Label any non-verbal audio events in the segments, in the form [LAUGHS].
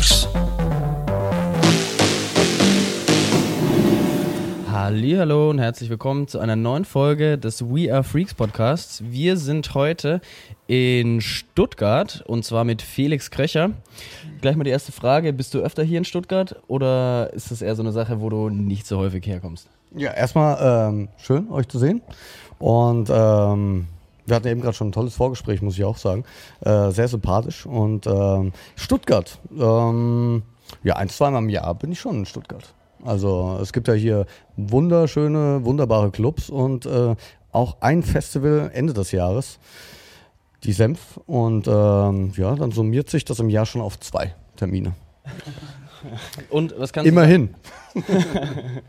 Freaks. Hallo und herzlich willkommen zu einer neuen Folge des We Are Freaks Podcasts. Wir sind heute in Stuttgart und zwar mit Felix Kröcher. Gleich mal die erste Frage: Bist du öfter hier in Stuttgart oder ist das eher so eine Sache, wo du nicht so häufig herkommst? Ja, erstmal ähm, schön, euch zu sehen. Und ähm, wir hatten eben gerade schon ein tolles Vorgespräch, muss ich auch sagen. Äh, sehr sympathisch. Und ähm, Stuttgart. Ähm, ja, ein, zweimal im Jahr bin ich schon in Stuttgart. Also es gibt ja hier wunderschöne, wunderbare Clubs und äh, auch ein Festival Ende des Jahres, die Senf. Und ähm, ja, dann summiert sich das im Jahr schon auf zwei Termine. Und was kannst Immerhin. du [LAUGHS]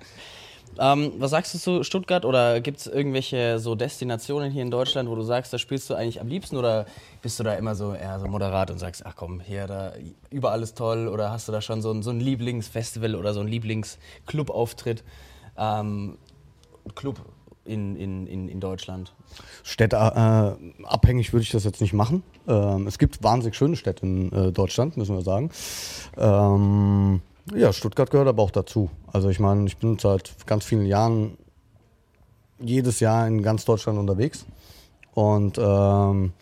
ähm, Was sagst du zu Stuttgart oder gibt es irgendwelche so Destinationen hier in Deutschland, wo du sagst, da spielst du eigentlich am liebsten oder bist du da immer so eher so moderat und sagst, ach komm, hier, da, überall ist toll oder hast du da schon so ein, so ein Lieblingsfestival oder so ein Lieblingsclubauftritt? Ähm, Club in, in, in, Deutschland? Städte äh, würde ich das jetzt nicht machen. Ähm, es gibt wahnsinnig schöne Städte in äh, Deutschland, müssen wir sagen. Ähm, ja, Stuttgart gehört aber auch dazu. Also ich meine, ich bin seit ganz vielen Jahren jedes Jahr in ganz Deutschland unterwegs. Und ähm,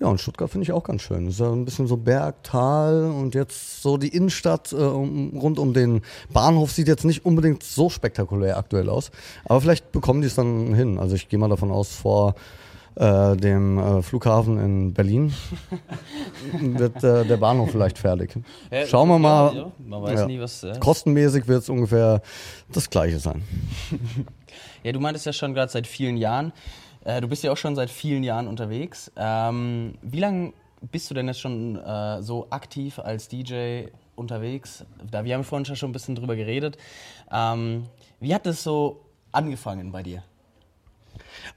ja, und Stuttgart finde ich auch ganz schön. Es ist ja ein bisschen so Berg, Tal und jetzt so die Innenstadt äh, um, rund um den Bahnhof sieht jetzt nicht unbedingt so spektakulär aktuell aus. Aber vielleicht bekommen die es dann hin. Also ich gehe mal davon aus, vor äh, dem äh, Flughafen in Berlin [LAUGHS] wird äh, der Bahnhof vielleicht fertig. Ja, Schauen wir mal. Ja, man weiß Ja. nie, was. Äh, Kostenmäßig wird es ungefähr das gleiche sein. [LAUGHS] Ja, du meintest ja schon gerade seit vielen Jahren. Äh, du bist ja auch schon seit vielen Jahren unterwegs. Ähm, wie lange bist du denn jetzt schon so aktiv als DJ unterwegs? Da, wir haben vorhin schon ein bisschen drüber geredet. Ähm, wie hat das so angefangen bei dir?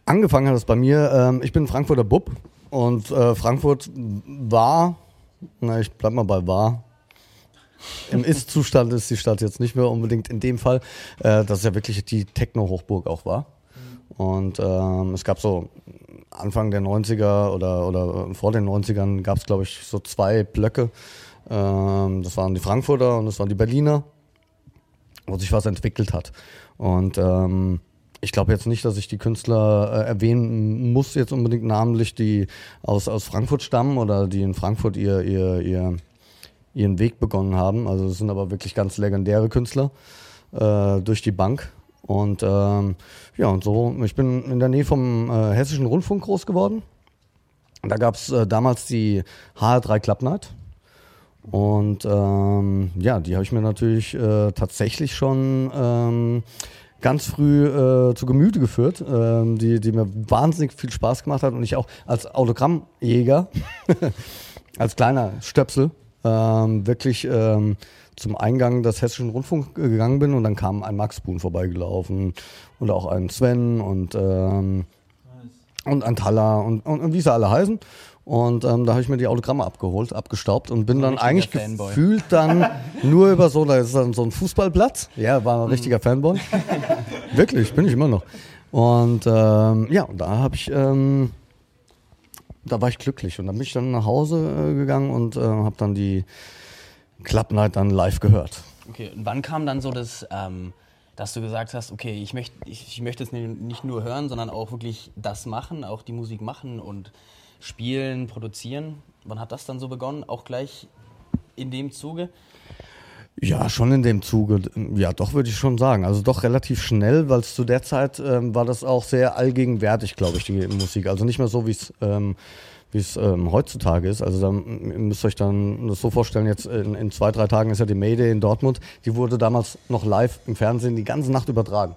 Angefangen hat es bei mir, ähm, ich bin Frankfurter Bub und äh, Frankfurt war, na ich bleib mal bei war. Im [LAUGHS] Ist-Zustand ist die Stadt jetzt nicht mehr unbedingt in dem Fall, äh, dass es ja wirklich die Techno-Hochburg auch war. Und ähm, es gab so Anfang der 90er oder, oder vor den 90ern gab es, glaube ich, so zwei Blöcke. Ähm, das waren die Frankfurter und das waren die Berliner, wo sich was entwickelt hat. Und ähm, ich glaube jetzt nicht, dass ich die Künstler äh, erwähnen muss, jetzt unbedingt namentlich, die aus, aus Frankfurt stammen oder die in Frankfurt ihr, ihr, ihr, ihren Weg begonnen haben. Also es sind aber wirklich ganz legendäre Künstler äh, durch die Bank. Und ähm, ja, und so, ich bin in der Nähe vom äh, Hessischen Rundfunk groß geworden. Da gab es äh, damals die HR3 Club Night. Und ähm, ja, die habe ich mir natürlich äh, tatsächlich schon ähm, ganz früh äh, zu Gemüte geführt, ähm, die, die mir wahnsinnig viel Spaß gemacht hat und ich auch als Autogrammjäger, [LAUGHS] als kleiner Stöpsel, ähm, wirklich ähm, zum Eingang des Hessischen Rundfunk gegangen bin und dann kam ein Max Boon vorbeigelaufen und auch ein Sven und, ähm, und ein Thaler und, und, und wie sie alle heißen. Und ähm, da habe ich mir die Autogramme abgeholt, abgestaubt und bin dann eigentlich Fanboy. gefühlt dann [LAUGHS] nur über so, da ist dann so ein Fußballplatz. Ja, war ein richtiger Fanboy. [LAUGHS] Wirklich, bin ich immer noch. Und ähm, ja, und da habe ich, ähm, da war ich glücklich und dann bin ich dann nach Hause äh, gegangen und äh, habe dann die Club Night dann live gehört. Okay, und wann kam dann so das, ähm, dass du gesagt hast, okay, ich möchte ich, ich möchte es ni- nicht nur hören, sondern auch wirklich das machen, auch die Musik machen und spielen, produzieren? Wann hat das dann so begonnen? Auch gleich in dem Zuge? Ja, schon in dem Zuge. Ja, doch würde ich schon sagen. Also doch relativ schnell, weil es zu der Zeit ähm, war das auch sehr allgegenwärtig, glaube ich, die Musik. Also nicht mehr so, wie es ähm, wie es ähm, heutzutage ist. Also da ihr müsst euch dann das so vorstellen, jetzt in, in zwei, drei Tagen ist ja die Mayday in Dortmund. Die wurde damals noch live im Fernsehen die ganze Nacht übertragen.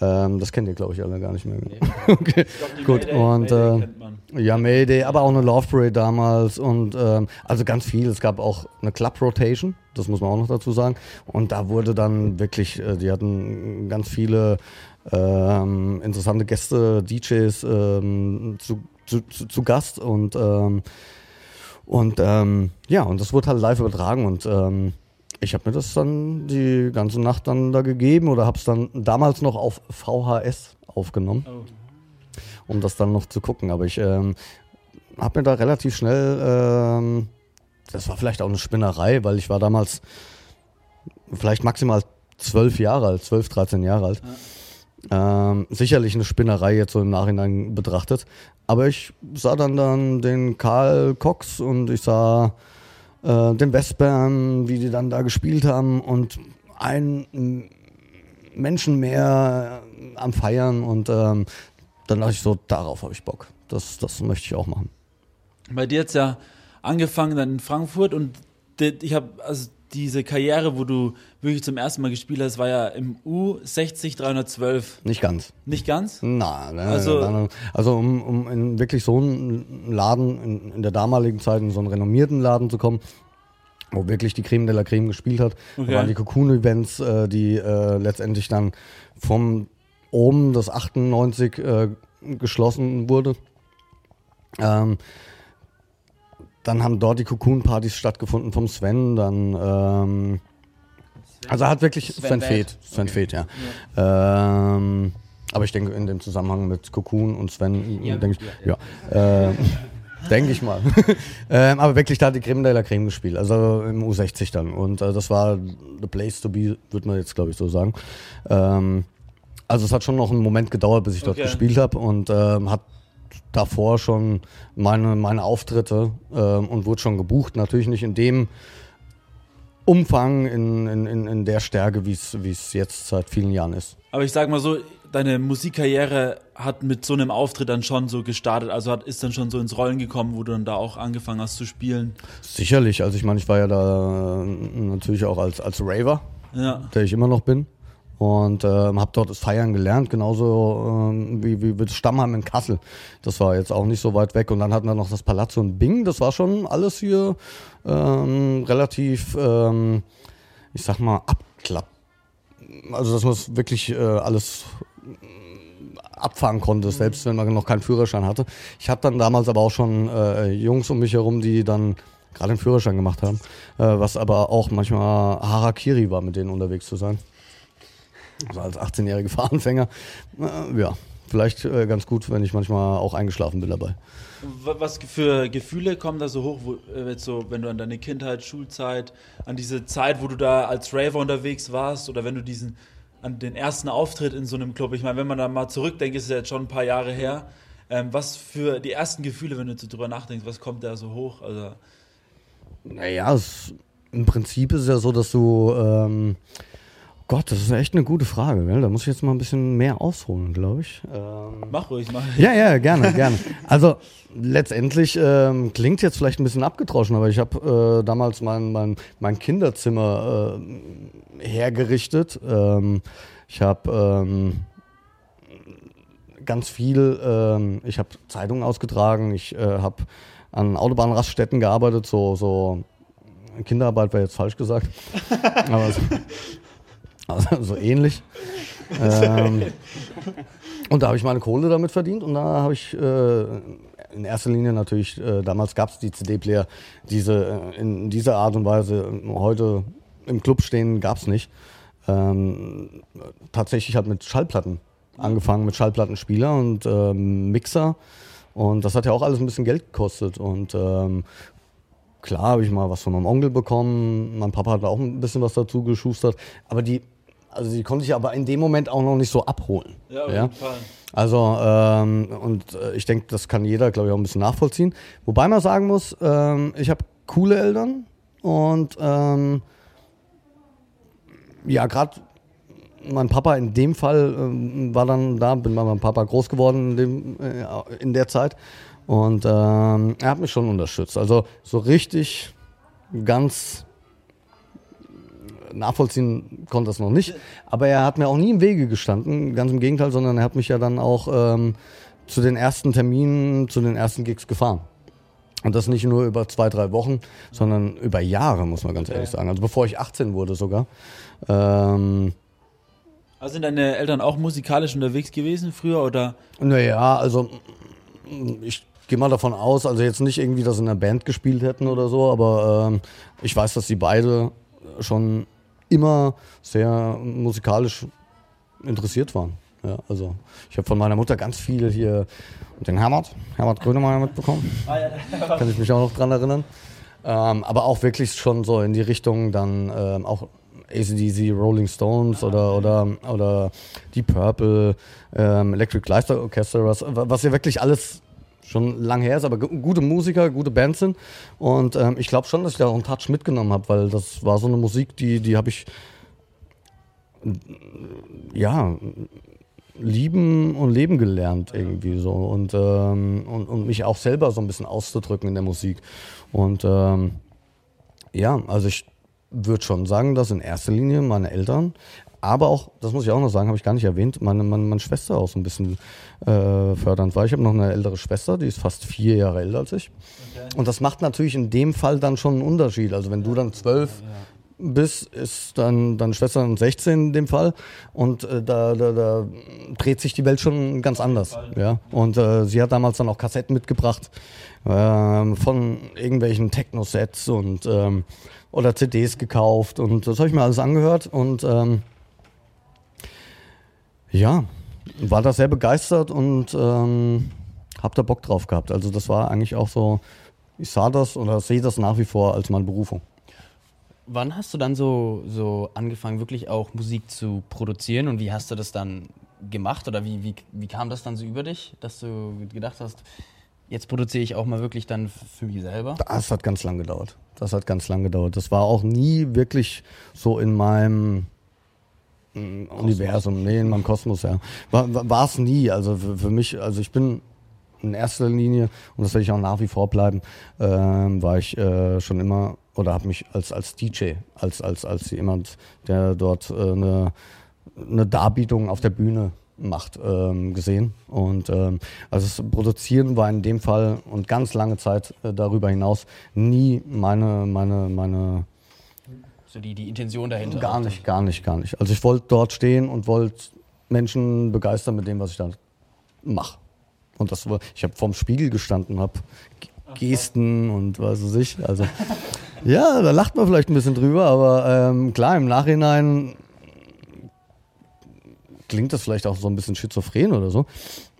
Ähm, das kennt ihr, glaube ich, alle gar nicht mehr. [LAUGHS] okay, gut. und äh, ja, Mayday, aber auch eine Love Parade damals und ähm, also ganz viel. Es gab auch eine Club Rotation, das muss man auch noch dazu sagen. Und da wurde dann wirklich, äh, die hatten ganz viele ähm, interessante Gäste, DJs ähm, zu, zu, zu, Gast und ähm, und ähm, ja, und das wurde halt live übertragen und ähm, ich habe mir das dann die ganze Nacht dann da gegeben oder habe es dann damals noch auf VHS aufgenommen, um das dann noch zu gucken. Aber ich ähm, habe mir da relativ schnell ähm, das war vielleicht auch eine Spinnerei, weil ich war damals vielleicht maximal zwölf Jahre alt, zwölf, dreizehn Jahre alt. Ähm, sicherlich eine Spinnerei jetzt so im Nachhinein betrachtet. Aber ich sah dann, dann den Karl Cox und ich sah äh, den Westbam, wie die dann da gespielt haben und ein Menschen mehr am Feiern und ähm, dann dachte ich so, darauf habe ich Bock. Das, das möchte ich auch machen. Bei dir jetzt ja angefangen dann in Frankfurt und ich habe also diese Karriere, wo du wirklich zum ersten Mal gespielt hast, war ja im U60 312. Nicht ganz. Nicht ganz? Nein, ne, also, also um, um in wirklich so einen Laden in, in, der damaligen Zeit, in so einen renommierten Laden zu kommen, wo wirklich die Creme de la Creme gespielt hat, okay. waren die Cocoon-Events, äh, die äh, letztendlich dann vom oben das 98 äh, geschlossen wurde. Ähm, dann haben dort die Cocoon-Partys stattgefunden vom Sven, dann ähm, also hat wirklich Sven, Sven Feth, Sven okay. Feth, ja. ja. Ähm, aber ich denke in dem Zusammenhang mit Cocoon und Sven, ja, denke ich, ja, ja. Äh, [LAUGHS] denke ich mal. [LAUGHS] ähm, aber wirklich, da hat die Creme de la Creme gespielt, also im U60 dann. Und äh, das war the place to be, würde man jetzt glaube ich so sagen. Ähm, also es hat schon noch einen Moment gedauert, bis ich dort okay. gespielt habe und ähm, hat davor schon meine, meine Auftritte ähm, und wurde schon gebucht. Natürlich nicht in dem Umfang, in, in, in der Stärke, wie es jetzt seit vielen Jahren ist. Aber ich sag mal so, deine Musikkarriere hat mit so einem Auftritt dann schon so gestartet, also hat, ist dann schon so ins Rollen gekommen, wo du dann da auch angefangen hast zu spielen? Sicherlich, also ich meine, ich war ja da natürlich auch als, als Raver, ja. der ich immer noch bin und ähm, habe dort das Feiern gelernt, genauso ähm, wie, wie das Stammheim in Kassel. Das war jetzt auch nicht so weit weg. Und dann hatten wir noch das Palazzo in Bing. Das war schon alles hier ähm, relativ, ähm, ich sag mal, abklapp. Also dass man es wirklich äh, alles abfahren konnte, selbst wenn man noch keinen Führerschein hatte. Ich hatte dann damals aber auch schon äh, Jungs um mich herum, die dann gerade einen Führerschein gemacht haben, äh, was aber auch manchmal Harakiri war, mit denen unterwegs zu sein. Also als 18-jähriger Fahranfänger, äh, ja, vielleicht äh, ganz gut, wenn ich manchmal auch eingeschlafen bin dabei. Was für Gefühle kommen da so hoch, wo, äh, so, wenn du an deine Kindheit, Schulzeit, an diese Zeit, wo du da als Raver unterwegs warst oder wenn du diesen an den ersten Auftritt in so einem Club, ich meine, wenn man da mal zurückdenkt, ist es ja jetzt schon ein paar Jahre her. Ähm, was für die ersten Gefühle, wenn du so drüber nachdenkst, was kommt da so hoch? Also naja, es, im Prinzip ist es ja so, dass du ähm, Gott, das ist echt eine gute Frage. Gell? Da muss ich jetzt mal ein bisschen mehr ausholen, glaube ich. Ähm mach ruhig, mach. Ja, ja, gerne, gerne. Also letztendlich ähm, klingt jetzt vielleicht ein bisschen abgetroschen, aber ich habe äh, damals mein, mein, mein Kinderzimmer äh, hergerichtet. Ähm, ich habe ähm, ganz viel, ähm, ich habe Zeitungen ausgetragen, ich äh, habe an Autobahnraststätten gearbeitet, so, so Kinderarbeit wäre jetzt falsch gesagt. [LAUGHS] aber so, also so ähnlich. ähm, und da habe ich meine Kohle damit verdient und da habe ich äh, in erster Linie natürlich, äh, damals gab es die CD-Player, diese äh, in dieser Art und Weise heute im Club stehen gab es nicht. Ähm, tatsächlich hat mit Schallplatten angefangen, mit Schallplattenspieler und ähm, Mixer. Und das hat ja auch alles ein bisschen Geld gekostet. Und ähm, klar habe ich mal was von meinem Onkel bekommen. Mein Papa hat auch ein bisschen was dazu geschustert. Aber die also die konnte ich aber in dem Moment auch noch nicht so abholen. Ja, auf ja? jeden Fall. Also, ähm, und äh, ich denke, das kann jeder, glaube ich, auch ein bisschen nachvollziehen. Wobei man sagen muss, ähm, ich habe coole Eltern und ähm, ja, gerade mein Papa in dem Fall ähm, war dann da, bin bei meinem Papa groß geworden in, dem, äh, in der Zeit und ähm, er hat mich schon unterstützt. Also so richtig ganz nachvollziehen konnte das noch nicht. Aber er hat mir auch nie im Wege gestanden, ganz im Gegenteil, sondern er hat mich ja dann auch ähm, zu den ersten Terminen, zu den ersten Gigs gefahren. Und das nicht nur über zwei, drei Wochen, sondern über Jahre, muss man ganz ehrlich sagen. Also bevor ich 18 wurde sogar. Ähm, also sind deine Eltern auch musikalisch unterwegs gewesen früher oder? Naja, also ich gehe mal davon aus, also jetzt nicht irgendwie, dass sie in einer Band gespielt hätten oder so, aber ähm, ich weiß, dass sie beide schon immer sehr musikalisch interessiert waren. Ja, also ich habe von meiner Mutter ganz viel hier den Herbert, Herbert Grönemeyer mitbekommen. Ah, [LAUGHS] Kann ich mich auch noch dran erinnern. Ähm, aber auch wirklich schon so in die Richtung dann ähm, auch ACDC, Rolling Stones oder, oder, oder Deep Purple, ähm, Electric Light Orchestra, was, was ja wirklich alles schon lang her ist, aber gute Musiker, gute Bands sind. Und ähm, ich glaube schon, dass ich da auch einen Touch mitgenommen habe, weil das war so eine Musik, die, die habe ich ja lieben und leben gelernt irgendwie so und, ähm, und, und mich auch selber so ein bisschen auszudrücken in der Musik. Und ähm, ja, also ich würde schon sagen, dass in erster Linie meine Eltern, aber auch, das muss ich auch noch sagen, habe ich gar nicht erwähnt, meine, meine, meine Schwester auch so ein bisschen äh, fördernd war. Ich habe noch eine ältere Schwester, die ist fast vier Jahre älter als ich. Okay. Und das macht natürlich in dem Fall dann schon einen Unterschied. Also wenn du dann zwölf ja bist, ist dann deine Schwester 16 in dem Fall und äh, da, da, da dreht sich die Welt schon ganz anders. Ja? Und äh, sie hat damals dann auch Kassetten mitgebracht äh, von irgendwelchen Techno-Sets und ähm, oder CDs gekauft und das habe ich mir alles angehört und ähm, ja, war da sehr begeistert und ähm, habe da Bock drauf gehabt. Also das war eigentlich auch so, ich sah das oder sehe das nach wie vor als meine Berufung. Wann hast du dann so, so angefangen, wirklich auch Musik zu produzieren und wie hast du das dann gemacht oder wie, wie, wie kam das dann so über dich, dass du gedacht hast, jetzt produziere ich auch mal wirklich dann für mich selber? Das hat ganz lang gedauert. Das hat ganz lang gedauert. Das war auch nie wirklich so in meinem Universum, nee, in meinem Kosmos, ja. War es nie. Also für, für, mich, also ich bin in erster Linie, und das werde ich auch nach wie vor bleiben, äh, war ich äh, schon immer oder habe mich als, als DJ, als, als, als jemand, der dort äh, eine, eine Darbietung auf der Bühne macht, ähm, gesehen. Und ähm, also das Produzieren war in dem Fall und ganz lange Zeit äh, darüber hinaus nie meine, meine, meine so die, die Intention dahinter. Gar nicht, gar nicht, gar nicht. Also ich wollte dort stehen und wollte Menschen begeistern mit dem, was ich da mache. Und das war, ich habe vorm Spiegel gestanden, habe Gesten und was weiß ich. Also [LAUGHS] ja, da lacht man vielleicht ein bisschen drüber, aber ähm, klar, im Nachhinein klingt das vielleicht auch so ein bisschen schizophren oder so.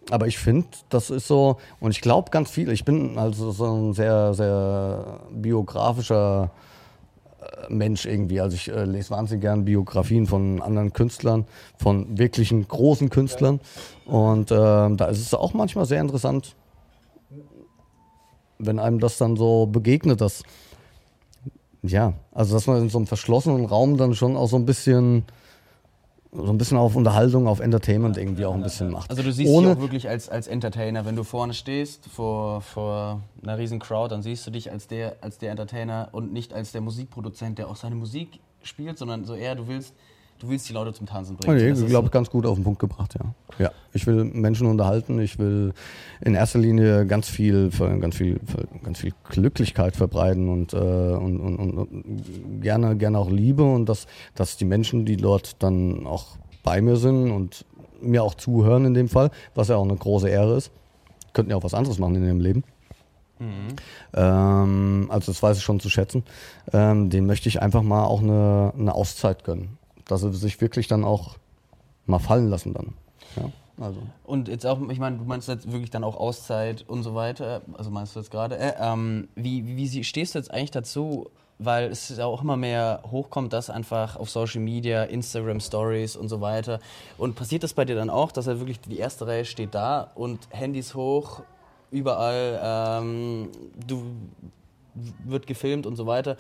Aber ich finde, das ist so, und ich glaube ganz viel, ich bin also so ein sehr, sehr biografischer Mensch irgendwie. Also ich äh, lese wahnsinnig gern Biografien von anderen Künstlern, von wirklichen großen Künstlern. Und äh, da ist es auch manchmal sehr interessant, wenn einem das dann so begegnet, dass ja, also dass man in so einem verschlossenen Raum dann schon auch so ein bisschen so ein bisschen auf Unterhaltung, auf Entertainment irgendwie auch ein bisschen macht. Also du siehst Ohne dich auch wirklich als, als Entertainer, wenn du vorne stehst vor, vor einer riesen Crowd, dann siehst du dich als der, als der Entertainer und nicht als der Musikproduzent, der auch seine Musik spielt, sondern so eher du willst Du willst die Leute zum Tanzen bringen. Nee, ich glaube, ganz gut auf den Punkt gebracht, ja. Ja, ich will Menschen unterhalten. Ich will in erster Linie ganz viel, ganz viel, ganz viel Glücklichkeit verbreiten und, äh, und, und, und, gerne, gerne auch Liebe und dass, dass die Menschen, die dort dann auch bei mir sind und mir auch zuhören in dem Fall, was ja auch eine große Ehre ist, könnten ja auch was anderes machen in ihrem Leben. Mhm. Ähm, also das weiß ich schon zu schätzen. Ähm, den möchte ich einfach mal auch eine, eine Auszeit gönnen dass sie sich wirklich dann auch mal fallen lassen dann. Ja, also. Und jetzt auch, ich meine, du meinst jetzt wirklich dann auch Auszeit und so weiter, also meinst du jetzt gerade, äh, ähm, wie, wie, wie stehst du jetzt eigentlich dazu, weil es auch immer mehr hochkommt, dass einfach auf Social Media, Instagram Stories und so weiter. Und passiert das bei dir dann auch, dass er wirklich die erste Reihe steht da und Handys hoch, überall, ähm, du wird gefilmt und so weiter.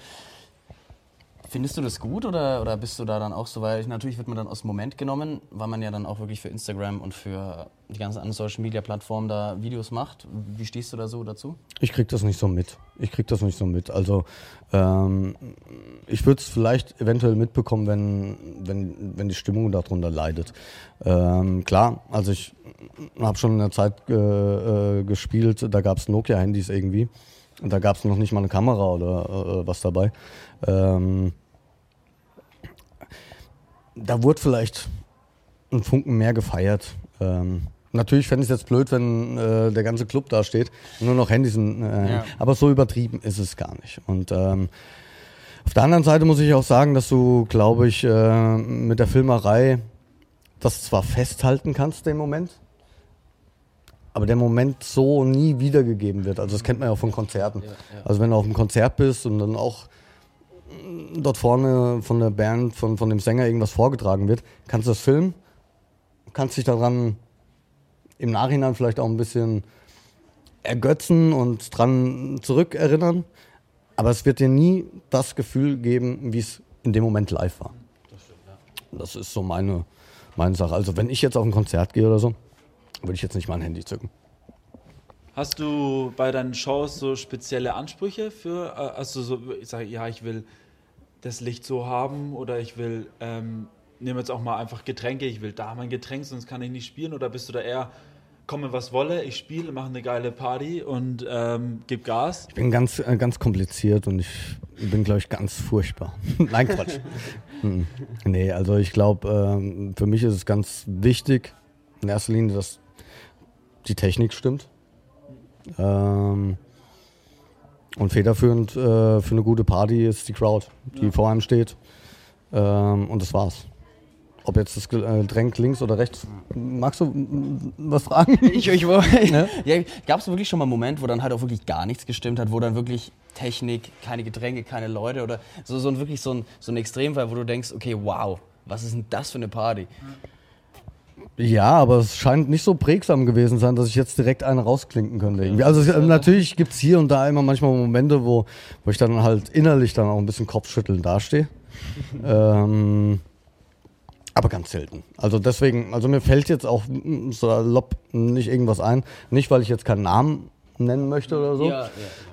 Findest du das gut oder, oder bist du da dann auch so, weil natürlich wird man dann aus dem Moment genommen, weil man ja dann auch wirklich für Instagram und für die ganzen anderen Social Media Plattformen da Videos macht. Wie stehst du da so dazu? Ich krieg das nicht so mit. Ich krieg das nicht so mit. Also ähm, ich würde es vielleicht eventuell mitbekommen, wenn, wenn, wenn die Stimmung darunter leidet. Ähm, klar, also ich habe schon in der Zeit äh, gespielt, da gab es Nokia-Handys irgendwie. Und da gab es noch nicht mal eine Kamera oder äh, was dabei. Ähm, da wurde vielleicht ein Funken mehr gefeiert. Ähm, natürlich fände ich es jetzt blöd, wenn äh, der ganze Club da steht und nur noch Handys sind. Äh, ja. Aber so übertrieben ist es gar nicht. Und ähm, auf der anderen Seite muss ich auch sagen, dass du, glaube ich, äh, mit der Filmerei das zwar festhalten kannst, den Moment, aber der Moment so nie wiedergegeben wird. Also das kennt man ja auch von Konzerten. Also wenn du auf einem Konzert bist und dann auch dort vorne von der Band, von, von dem Sänger irgendwas vorgetragen wird, kannst du das filmen, kannst dich daran im Nachhinein vielleicht auch ein bisschen ergötzen und dran zurückerinnern. Aber es wird dir nie das Gefühl geben, wie es in dem Moment live war. Das ist so meine, meine Sache. Also wenn ich jetzt auf ein Konzert gehe oder so, würde ich jetzt nicht mein Handy zücken. Hast du bei deinen Shows so spezielle Ansprüche für, äh, also so, ich sage, ja, ich will das Licht so haben oder ich will, ähm, nehme jetzt auch mal einfach Getränke, ich will da mein Getränk, sonst kann ich nicht spielen oder bist du da eher, komme was wolle, ich spiele, mache eine geile Party und ähm, gib Gas? Ich bin ganz, äh, ganz kompliziert und ich bin, glaube ich, ganz furchtbar. [LAUGHS] Nein, Quatsch. [LAUGHS] Hm. nee, also ich glaube, ähm, für mich ist es ganz wichtig, in erster Linie, dass die Technik stimmt. Ähm, und federführend äh, für eine gute Party ist die Crowd, die Ja. vor einem steht. Ähm, und das war's. Ob jetzt das äh, Getränk links oder rechts. Magst du was fragen? [LAUGHS] Ich, ich, [LAUGHS] Ja? ja, Gab es wirklich schon mal einen Moment, wo dann halt auch wirklich gar nichts gestimmt hat, wo dann wirklich Technik, keine Getränke, keine Leute oder so, so ein, wirklich so ein, so ein Extremfall, wo du denkst, okay, wow, was ist denn das für eine Party? Ja, aber es scheint nicht so prägsam gewesen sein, dass ich jetzt direkt eine rausklinken könnte. Irgendwie. Also es, natürlich gibt's hier und da immer manchmal Momente, wo, wo ich dann halt innerlich dann auch ein bisschen Kopfschütteln dastehe. [LAUGHS] ähm, aber ganz selten. Also deswegen, also mir fällt jetzt auch mm, so salopp nicht irgendwas ein. Nicht, weil ich jetzt keinen Namen nennen möchte oder so.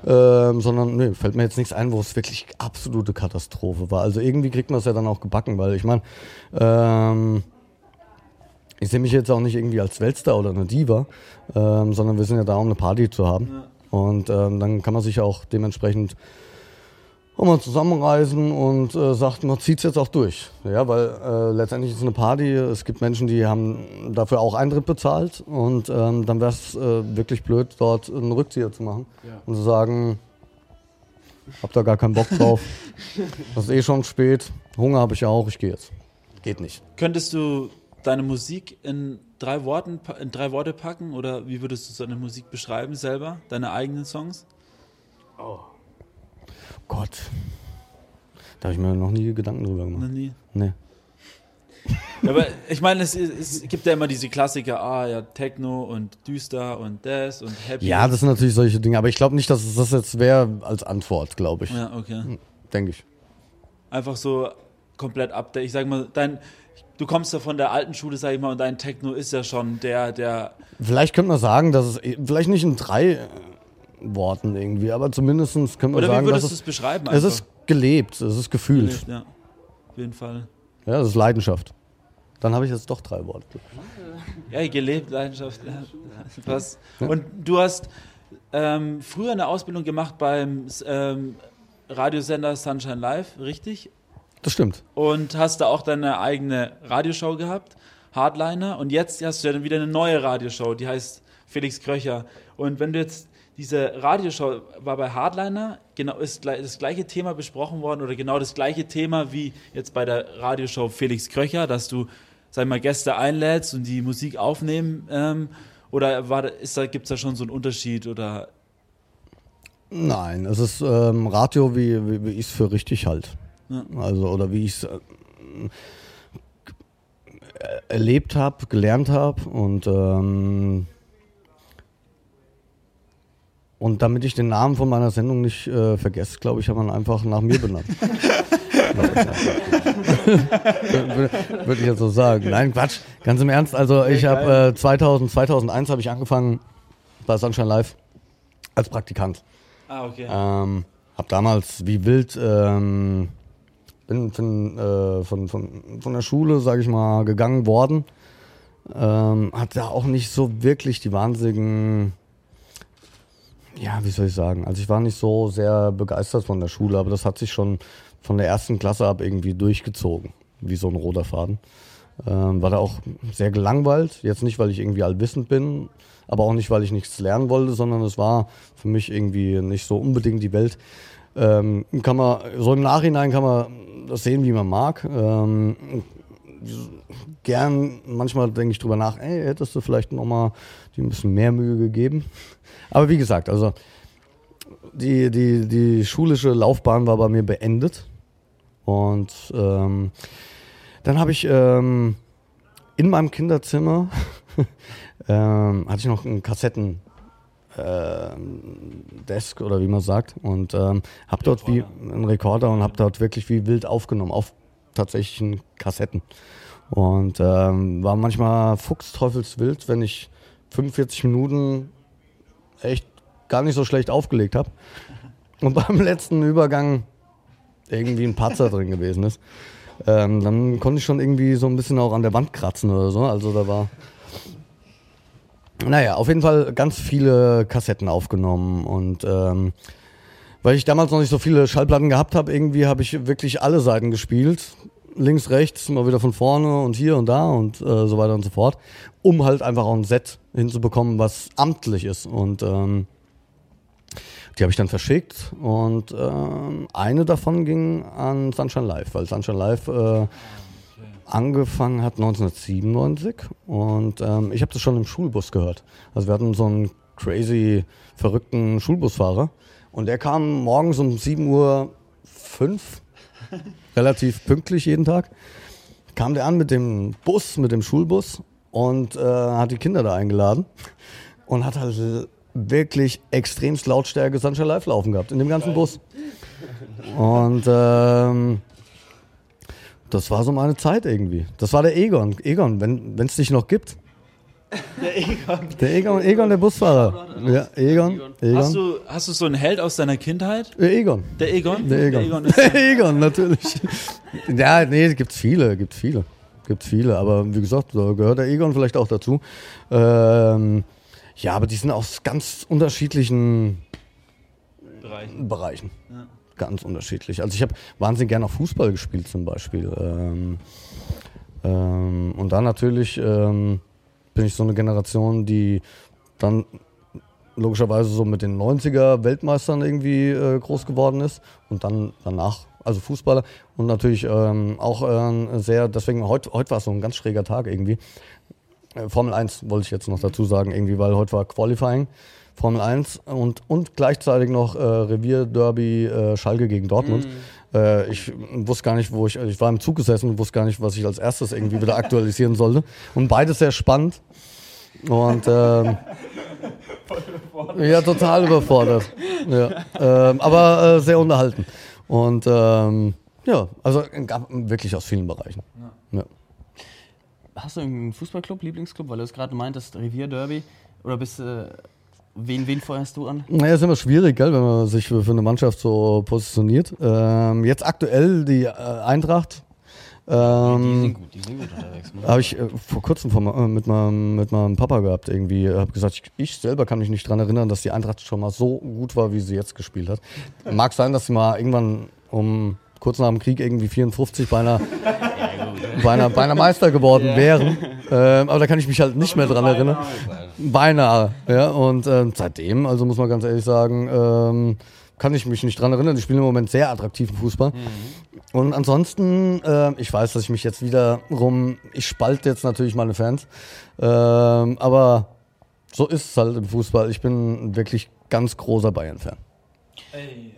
Ähm, sondern nee, fällt mir jetzt nichts ein, wo es wirklich absolute Katastrophe war. Also irgendwie kriegt man es ja dann auch gebacken, weil ich meine, ähm, ich sehe mich jetzt auch nicht irgendwie als Weltstar oder eine Diva, ähm, sondern wir sind ja da, um eine Party zu haben. Und ähm, dann kann man sich auch dementsprechend auch mal zusammenreisen und äh, sagt, man zieht es jetzt auch durch. Ja, weil äh, letztendlich ist es eine Party, es gibt Menschen, die haben dafür auch Eintritt bezahlt und ähm, dann wäre es äh, wirklich blöd, dort einen Rückzieher zu machen und zu sagen, hab da gar keinen Bock drauf, [LAUGHS] das ist eh schon spät, Hunger habe ich auch, ich gehe jetzt. Geht nicht. Könntest du deine Musik in drei Worten, in drei Worte packen oder wie würdest du deine Musik beschreiben selber, deine eigenen Songs? Gott. Da habe ich mir noch nie Gedanken drüber Noch gemacht. nie. Nee. Ja, aber ich meine, es, es gibt ja immer diese Klassiker, ah ja, Techno und düster und das und happy. Ja, das sind natürlich solche Dinge, aber ich glaube nicht, dass es das jetzt wäre als Antwort, glaube ich. Ja, okay. Denke ich. Einfach so komplett update. Ich sag mal, dein, du kommst ja von der alten Schule, sag ich mal, und dein Techno ist ja schon der, der, Vielleicht könnte man sagen, dass es, vielleicht nicht in drei äh, Worten irgendwie, aber zumindest könnte man oder wie sagen, dass würdest du es, es beschreiben? es ist gelebt, es ist gefühlt. Ja, auf jeden Fall. Ja, es ist Leidenschaft. Dann habe ich jetzt doch drei Worte. Ja, gelebt, Leidenschaft. Ja. Was. Und du hast ähm, früher eine Ausbildung gemacht beim ähm, Radiosender Sunshine Live, richtig? Das stimmt. Und hast da auch deine eigene Radioshow gehabt, Hardliner. Und jetzt hast du ja dann wieder eine neue Radioshow, die heißt Felix Kröcher. Und wenn du jetzt diese Radioshow war bei Hardliner, genau ist das gleiche Thema besprochen worden oder genau das gleiche Thema wie jetzt bei der Radioshow Felix Kröcher, dass du, sag mal, Gäste einlädst und die Musik aufnehmen. Ähm, oder war da, ist da, gibt es da schon so einen Unterschied oder Nein, es ist ähm, Radio, wie, wie, wie ich es für richtig halt. Ja. Also, oder wie ich es äh, erlebt habe, gelernt habe und ähm, und damit ich den Namen von meiner Sendung nicht äh, vergesse, glaube ich, habe man einfach nach mir benannt. [LAUGHS] [LAUGHS] Würde ich jetzt so sagen. Nein, Quatsch. Ganz im Ernst. Also ich habe äh, 2000, 2001 habe ich angefangen bei Sunshine Live als Praktikant. Ah, okay. Ähm, hab damals wie wild ähm, bin von, äh, von, von, von der Schule, sage ich mal, gegangen worden. Ähm, hat da auch nicht so wirklich die wahnsinnigen, ja, wie soll ich sagen, also ich war nicht so sehr begeistert von der Schule, aber das hat sich schon von der ersten Klasse ab irgendwie durchgezogen, wie so ein roter Faden. Ähm, war da auch sehr gelangweilt, jetzt nicht, weil ich irgendwie allwissend bin, aber auch nicht, weil ich nichts lernen wollte, sondern es war für mich irgendwie nicht so unbedingt die Welt. Ähm, kann man, so im Nachhinein kann man das sehen, wie man mag. Ähm, gern, manchmal denke ich drüber nach, ey, hättest du vielleicht nochmal die ein bisschen mehr Mühe gegeben. Aber wie gesagt, also die, die, die schulische Laufbahn war bei mir beendet. Und ähm, dann habe ich ähm, in meinem Kinderzimmer [LAUGHS] ähm, hatte ich noch einen Kassetten Desk oder wie man sagt und ähm, habe dort wie einen Rekorder und habe dort wirklich wie wild aufgenommen auf tatsächlichen Kassetten und ähm, war manchmal fuchsteufelswild, wenn ich 45 Minuten echt gar nicht so schlecht aufgelegt habe [LAUGHS] und beim letzten Übergang irgendwie ein Patzer [LAUGHS] drin gewesen ist. Ähm, dann konnte ich schon irgendwie so ein bisschen auch an der Wand kratzen oder so. Also da war. Naja, auf jeden Fall ganz viele Kassetten aufgenommen und ähm, weil ich damals noch nicht so viele Schallplatten gehabt habe, irgendwie habe ich wirklich alle Seiten gespielt. Links, rechts, mal wieder von vorne und hier und da und äh, so weiter und so fort, um halt einfach auch ein Set hinzubekommen, was amtlich ist. Und ähm, die habe ich dann verschickt und ähm, eine davon ging an Sunshine Live, weil Sunshine Live äh, angefangen hat 1997 und ähm, ich habe das schon im Schulbus gehört. Also wir hatten so einen crazy verrückten Schulbusfahrer und der kam morgens um 7 Uhr [LAUGHS] relativ pünktlich jeden Tag, kam der an mit dem Bus, mit dem Schulbus und äh, hat die Kinder da eingeladen und hat halt wirklich extremst Lautstärke Sunshine Live laufen gehabt, in dem ganzen Bus. Und ähm, das war so meine Zeit irgendwie. Das war der Egon. Egon, wenn es dich noch gibt. Der Egon. Der Egon, Egon der Busfahrer. Ja, Egon. Egon. Hast, du, hast du so einen Held aus deiner Kindheit? Der Egon. Der Egon? Der Egon. Der Egon, [LAUGHS] ist Der Egon natürlich. ja, nee, gibt's viele, gibt's viele. Gibt's viele, aber wie gesagt, da gehört der Egon vielleicht auch dazu. Ähm, ja, aber die sind aus ganz unterschiedlichen Bereichen. Bereichen. Ja. Ganz unterschiedlich. Also ich habe wahnsinnig gerne auch Fußball gespielt zum Beispiel. Ähm, ähm, und dann natürlich ähm, bin ich so eine Generation, die dann logischerweise so mit den 90er Weltmeistern irgendwie äh, groß geworden ist und dann danach, also Fußballer und natürlich ähm, auch äh, sehr, deswegen heute heut war es so ein ganz schräger Tag irgendwie. Äh, Formel 1 wollte ich jetzt noch dazu sagen, irgendwie, weil heute war Qualifying. Formel 1 und, und gleichzeitig noch äh, Revierderby äh, Schalke gegen Dortmund. Äh, ich wusste gar nicht, wo ich, ich war im Zug gesessen und wusste gar nicht, was ich als erstes irgendwie wieder aktualisieren sollte. Und beides sehr spannend. Und ähm, ja, total überfordert. Ja. Ähm, aber äh, sehr unterhalten. Und ähm, ja, also gab wirklich aus vielen Bereichen. Ja. Hast du einen Fußballclub, Lieblingsclub, weil du es gerade meintest, Revierderby? Oder bist du. Wen, wen feuerst du an? Naja, ist immer schwierig, gell, wenn man sich für eine Mannschaft so positioniert. Ähm, jetzt aktuell die äh, Eintracht. die sind Ähm, gut, die sind gut unterwegs. man habe ich äh, vor kurzem von, äh, mit, meinem, mit meinem Papa gehabt. Irgendwie habe gesagt, ich, ich selber kann mich nicht dran erinnern, dass die Eintracht schon mal so gut war, wie sie jetzt gespielt hat. Mag sein, dass sie mal irgendwann um kurz nach dem Krieg irgendwie 54 beinahe, beinahe, beinahe Meister geworden wären. Ähm, aber da kann ich mich halt nicht mehr dran erinnern. Beinahe, ja. Und ähm, seitdem, also muss man ganz ehrlich sagen, ähm, kann ich mich nicht dran erinnern. Die spielen im Moment sehr attraktiven Fußball. Und ansonsten, äh, ich weiß, dass ich mich jetzt wieder rum, ich spalte jetzt natürlich meine Fans. Ähm, aber so ist es halt im Fußball. Ich bin wirklich ganz großer Bayern-Fan. Ey.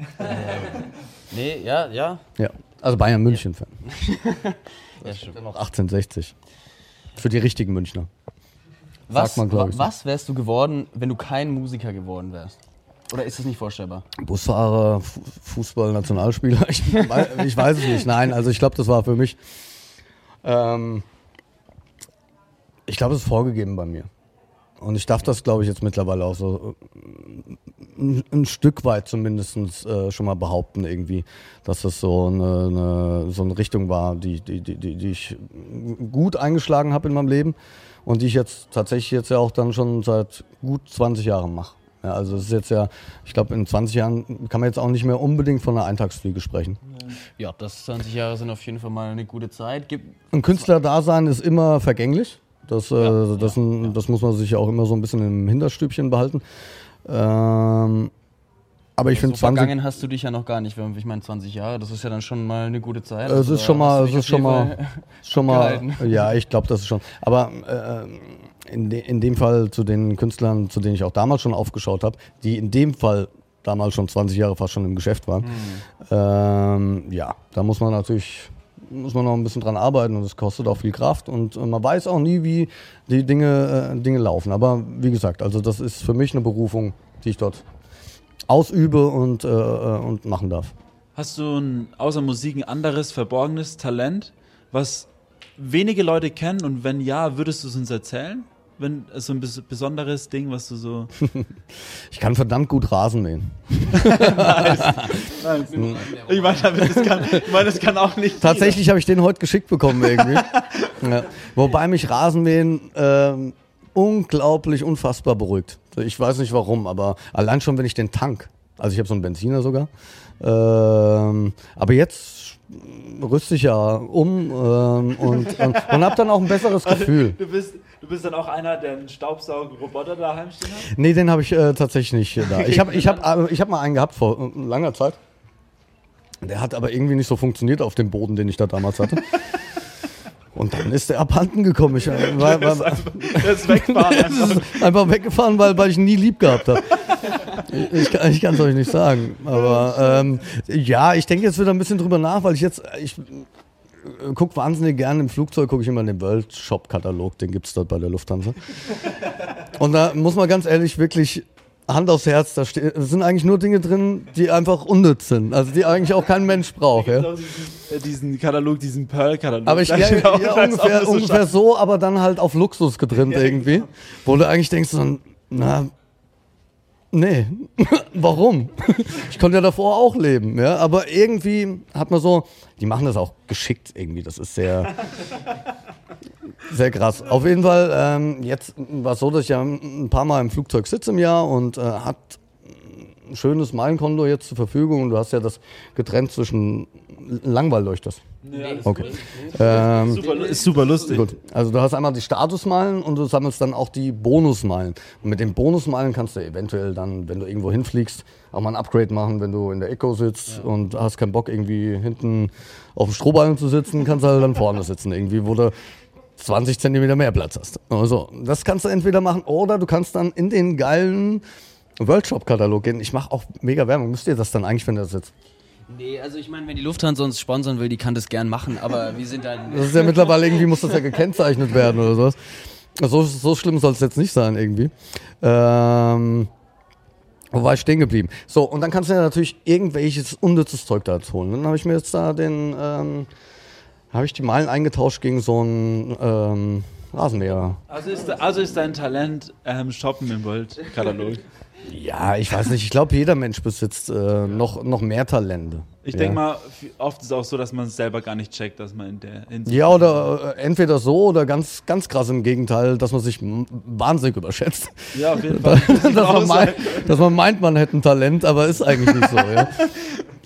Nee, ja, ja. Ja. Also Bayern München-Fan. ja [LAUGHS] stimmt. Dann noch 1860. Für die richtigen Münchner. Was, man, glaub ich, wa- was wärst du geworden, wenn du kein Musiker geworden wärst? Oder ist das nicht vorstellbar? Busfahrer, Fu- Fußball, Nationalspieler. Ich, ich weiß es nicht. Nein, also ich glaube, das war für mich. Ähm, ich glaube, es ist vorgegeben bei mir. Und ich darf das, glaube ich, jetzt mittlerweile auch so äh, ein, ein Stück weit zumindest äh, schon mal behaupten, irgendwie, dass das so eine, eine, so eine Richtung war, die, die, die, die die ich gut eingeschlagen habe in meinem Leben und die ich jetzt tatsächlich jetzt ja auch dann schon seit gut 20 Jahren mache. Ja, also es ist jetzt ja, ich glaube, in 20 Jahren kann man jetzt auch nicht mehr unbedingt von einer Eintagsfliege sprechen. Ja, das 20 Jahre sind auf jeden Fall mal eine gute Zeit. Gib, Ein Künstlerdasein ist immer vergänglich. Das, äh, Ja, das, ja, ein- das muss man sich ja auch immer so ein bisschen im Hinterstübchen behalten. Ähm, Aber ich so finde 20 vergangen hast du dich ja noch gar nicht. wenn- Ich meine, 20 Jahre, das ist ja dann schon mal eine gute Zeit. Es Also ist schon mal, es ist [LAUGHS] schon mal, schon mal, [LAUGHS] ja, ich glaube, das ist schon. Aber äh, in, de, in dem Fall zu den Künstlern, zu denen ich auch damals schon aufgeschaut habe, die in dem Fall damals schon 20 Jahre fast schon im Geschäft waren, ähm, ja, da muss man natürlich muss man noch ein bisschen dran arbeiten und es kostet auch viel Kraft und man weiß auch nie, wie die Dinge, äh, Dinge laufen. Aber wie gesagt, also das ist für mich eine Berufung, die ich dort ausübe und, äh, äh, und machen darf. Hast du ein, außer Musik ein anderes verborgenes Talent, was wenige Leute kennen? Und wenn ja, würdest du es uns erzählen? Wenn so ein bes besonderes Ding, was du so. [LAUGHS] Ich kann verdammt gut Rasen mähen. Ich meine, das kann, ich meine, das kann auch nicht. Tatsächlich habe ich den heute geschickt bekommen irgendwie. [LAUGHS] ja. Wobei mich Rasenmähen ähm, unglaublich, unfassbar beruhigt. Ich weiß nicht warum, aber allein schon, wenn ich den Tank, also ich habe so einen Benziner sogar, ähm, aber jetzt rüste ich ja um ähm, und, und, und habe dann auch ein besseres Gefühl. Du bist, du bist dann auch einer, der einen Staubsaugerroboter daheim stehen hat? Nee, den habe ich äh, tatsächlich nicht da. Ich habe ich hab, [LAUGHS] äh, ich hab mal einen gehabt vor äh, langer Zeit. Der hat aber irgendwie nicht so funktioniert auf dem Boden, den ich da damals hatte. [LAUGHS] Und dann ist der abhanden gekommen. Ich, äh, [LAUGHS] weil, Der ist, weil, einfach, der ist weggefahren. Einfach. ist einfach weggefahren, weil, weil ich ihn nie lieb gehabt habe. Ich, kann- ich kann es euch nicht sagen. Aber ähm, ja, ich denke jetzt wieder ein bisschen drüber nach, weil ich jetzt, ich äh, gucke wahnsinnig gerne im Flugzeug, gucke ich immer den World Shop Katalog, den gibt es dort bei der Lufthansa. [LAUGHS] Und da muss man ganz ehrlich wirklich Hand aufs Herz, da sind eigentlich nur Dinge drin, die einfach unnütz sind. Also die eigentlich auch kein Mensch braucht. Ja. Diesen, äh, diesen Katalog, diesen Pearl-Katalog. Aber ich ja, auch- ja, ungefähr, so ungefähr so, aber dann halt auf Luxus getrimmt irgendwie. Wo du eigentlich denkst, so, na, nee, [LAUGHS] warum? Ich konnte ja davor auch leben, ja. Aber irgendwie hat man so, die machen das auch geschickt irgendwie. Das ist sehr, [LAUGHS] sehr krass. Auf jeden Fall, ähm, jetzt war es so, dass ich ja ein paar Mal im Flugzeug sitze im Jahr und äh, hat ein schönes Meilenkonto jetzt zur Verfügung und du hast ja das getrennt zwischen langweilt euch das. Okay. Ähm, Super, ist super lustig. Gut, also du hast einmal die Statusmeilen und du sammelst dann auch die Bonusmeilen. Und mit den Bonusmeilen kannst du eventuell dann, wenn du irgendwo hinfliegst, auch mal ein Upgrade machen, wenn du in der Eco sitzt und hast keinen Bock irgendwie hinten auf dem Strohballen zu sitzen, kannst du halt dann vorne sitzen, irgendwie, wo du 20 Zentimeter mehr Platz hast. Also, das kannst du entweder machen oder du kannst dann in den geilen Worldshop-Katalog gehen. Ich mache auch mega Werbung. Müsst ihr das dann eigentlich, wenn ihr das jetzt Nee, also ich meine, wenn die Lufthansa uns sponsern will, die kann das gern machen, aber wir sind dann. Das ist ja mittlerweile irgendwie, muss das ja gekennzeichnet werden oder sowas. So, so schlimm soll es jetzt nicht sein irgendwie. Ähm, wo war ich stehen geblieben? So, und dann kannst du ja natürlich irgendwelches unnützes Zeug da jetzt holen. Dann habe ich mir jetzt da den, ähm, habe ich die Meilen eingetauscht gegen so einen ähm, Rasenmäher. Also ist, also ist dein Talent ähm, Shoppen im World-Katalog. Ja, ich weiß nicht. Ich glaube, jeder Mensch besitzt äh, noch, noch mehr Talente. Ich ja. denke mal, oft ist es auch so, dass man es selber gar nicht checkt, dass man in der Hinsicht. Ja, oder äh, entweder so oder ganz, ganz krass im Gegenteil, dass man sich wahnsinnig überschätzt. Ja, auf jeden [LAUGHS] Fall. dass, man meint, dass man meint, man hätte ein Talent, aber ist eigentlich nicht so. Ja. [LAUGHS]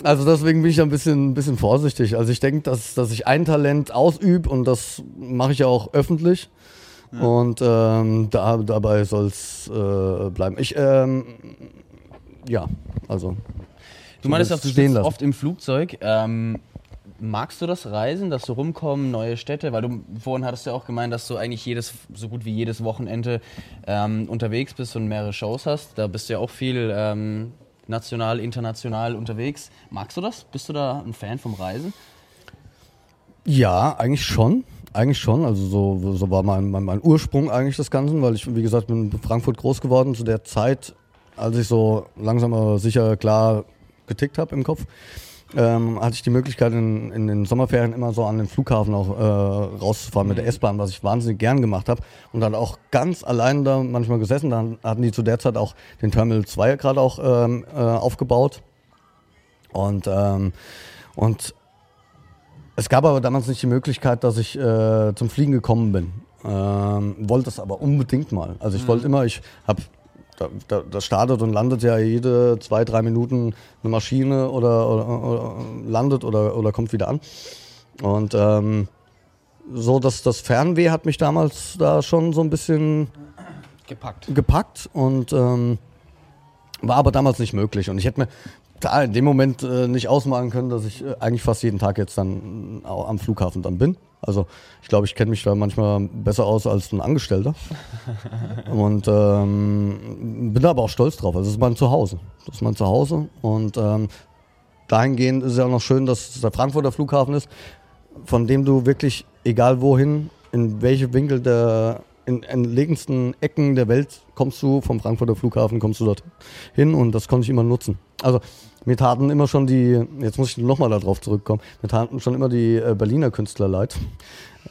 Also deswegen bin ich ein bisschen, ein bisschen vorsichtig. Also ich denke, dass, dass ich ein Talent ausübe und das mache ich ja auch öffentlich. Und ähm, da, dabei soll es äh, bleiben. Ich, ähm, ja, also. Du meinst auch, du stehen sitzt lassen. oft im Flugzeug. Ähm, magst du das Reisen, dass du rumkommen, neue Städte? Weil du vorhin hattest ja auch gemeint, dass du eigentlich jedes, so gut wie jedes Wochenende ähm, unterwegs bist und mehrere Shows hast. Da bist du ja auch viel ähm, national, international unterwegs. Magst du das? Bist du da ein Fan vom Reisen? Ja, eigentlich schon. Eigentlich schon. Also so, so war mein, mein, mein Ursprung eigentlich des Ganzen, weil ich, wie gesagt, bin in Frankfurt groß geworden zu der Zeit, als ich so langsam aber sicher klar getickt habe im Kopf. Ähm, hatte ich die Möglichkeit in, in den Sommerferien immer so an den Flughafen auch äh, rauszufahren mit der S-Bahn, was ich wahnsinnig gern gemacht habe und dann auch ganz allein da manchmal gesessen. Dann hatten die zu der Zeit auch den Terminal 2 gerade auch ähm, äh, aufgebaut und ähm, und es gab aber damals nicht die Möglichkeit, dass ich äh, zum Fliegen gekommen bin. Ähm, wollte es aber unbedingt mal. Also ich wollte immer, ich habe, da, da, das startet und landet ja jede zwei, drei Minuten eine Maschine oder, oder, oder landet oder, oder kommt wieder an. Und ähm, so, dass das Fernweh hat mich damals da schon so ein bisschen Gepackt. gepackt und ähm, War aber damals nicht möglich. Und ich hätte mir da in dem Moment äh, nicht ausmalen können, dass ich äh, eigentlich fast jeden Tag jetzt dann äh, am Flughafen dann bin. Also ich glaube, ich kenne mich da manchmal besser aus als ein Angestellter. [LAUGHS] und ähm, bin da aber auch stolz drauf. Also das ist mein Zuhause. Das ist mein Zuhause. Und ähm, dahingehend ist es ja auch noch schön, dass es der Frankfurter Flughafen ist, von dem du wirklich, egal wohin, in welche Winkel der in entlegensten Ecken der Welt kommst du vom Frankfurter Flughafen, kommst du dort hin und das konnte ich immer nutzen. Also mir taten immer schon die, jetzt muss ich nochmal darauf zurückkommen, mir taten schon immer die äh, Berliner Künstler leid.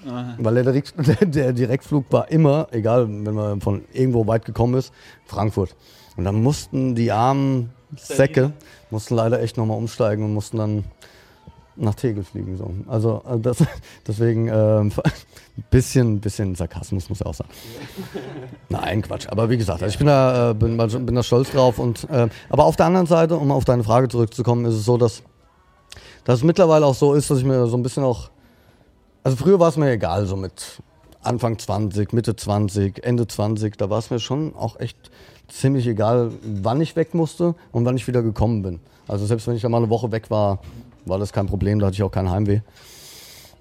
Aha. Weil [LAUGHS] der, der Direktflug war immer, egal wenn man von irgendwo weit gekommen ist, Frankfurt. Und dann mussten die armen Säcke, mussten leider echt nochmal umsteigen und mussten dann nach Tegel fliegen. So. Also äh, das, [LAUGHS] deswegen ein [LAUGHS] bisschen, bisschen Sarkasmus muss ich auch sagen. [LAUGHS] Nein, Quatsch. Aber wie gesagt, also ich bin da, äh, bin, bin da stolz drauf. Und, äh, aber auf der anderen Seite, um auf deine Frage zurückzukommen, ist es so, dass, dass es mittlerweile auch so ist, dass ich mir so ein bisschen auch. Also früher war es mir egal, so mit Anfang 20, Mitte 20, Ende 20, da war es mir schon auch echt ziemlich egal, wann ich weg musste und wann ich wieder gekommen bin. Also selbst wenn ich da mal eine Woche weg war, war das kein Problem, da hatte ich auch kein Heimweh.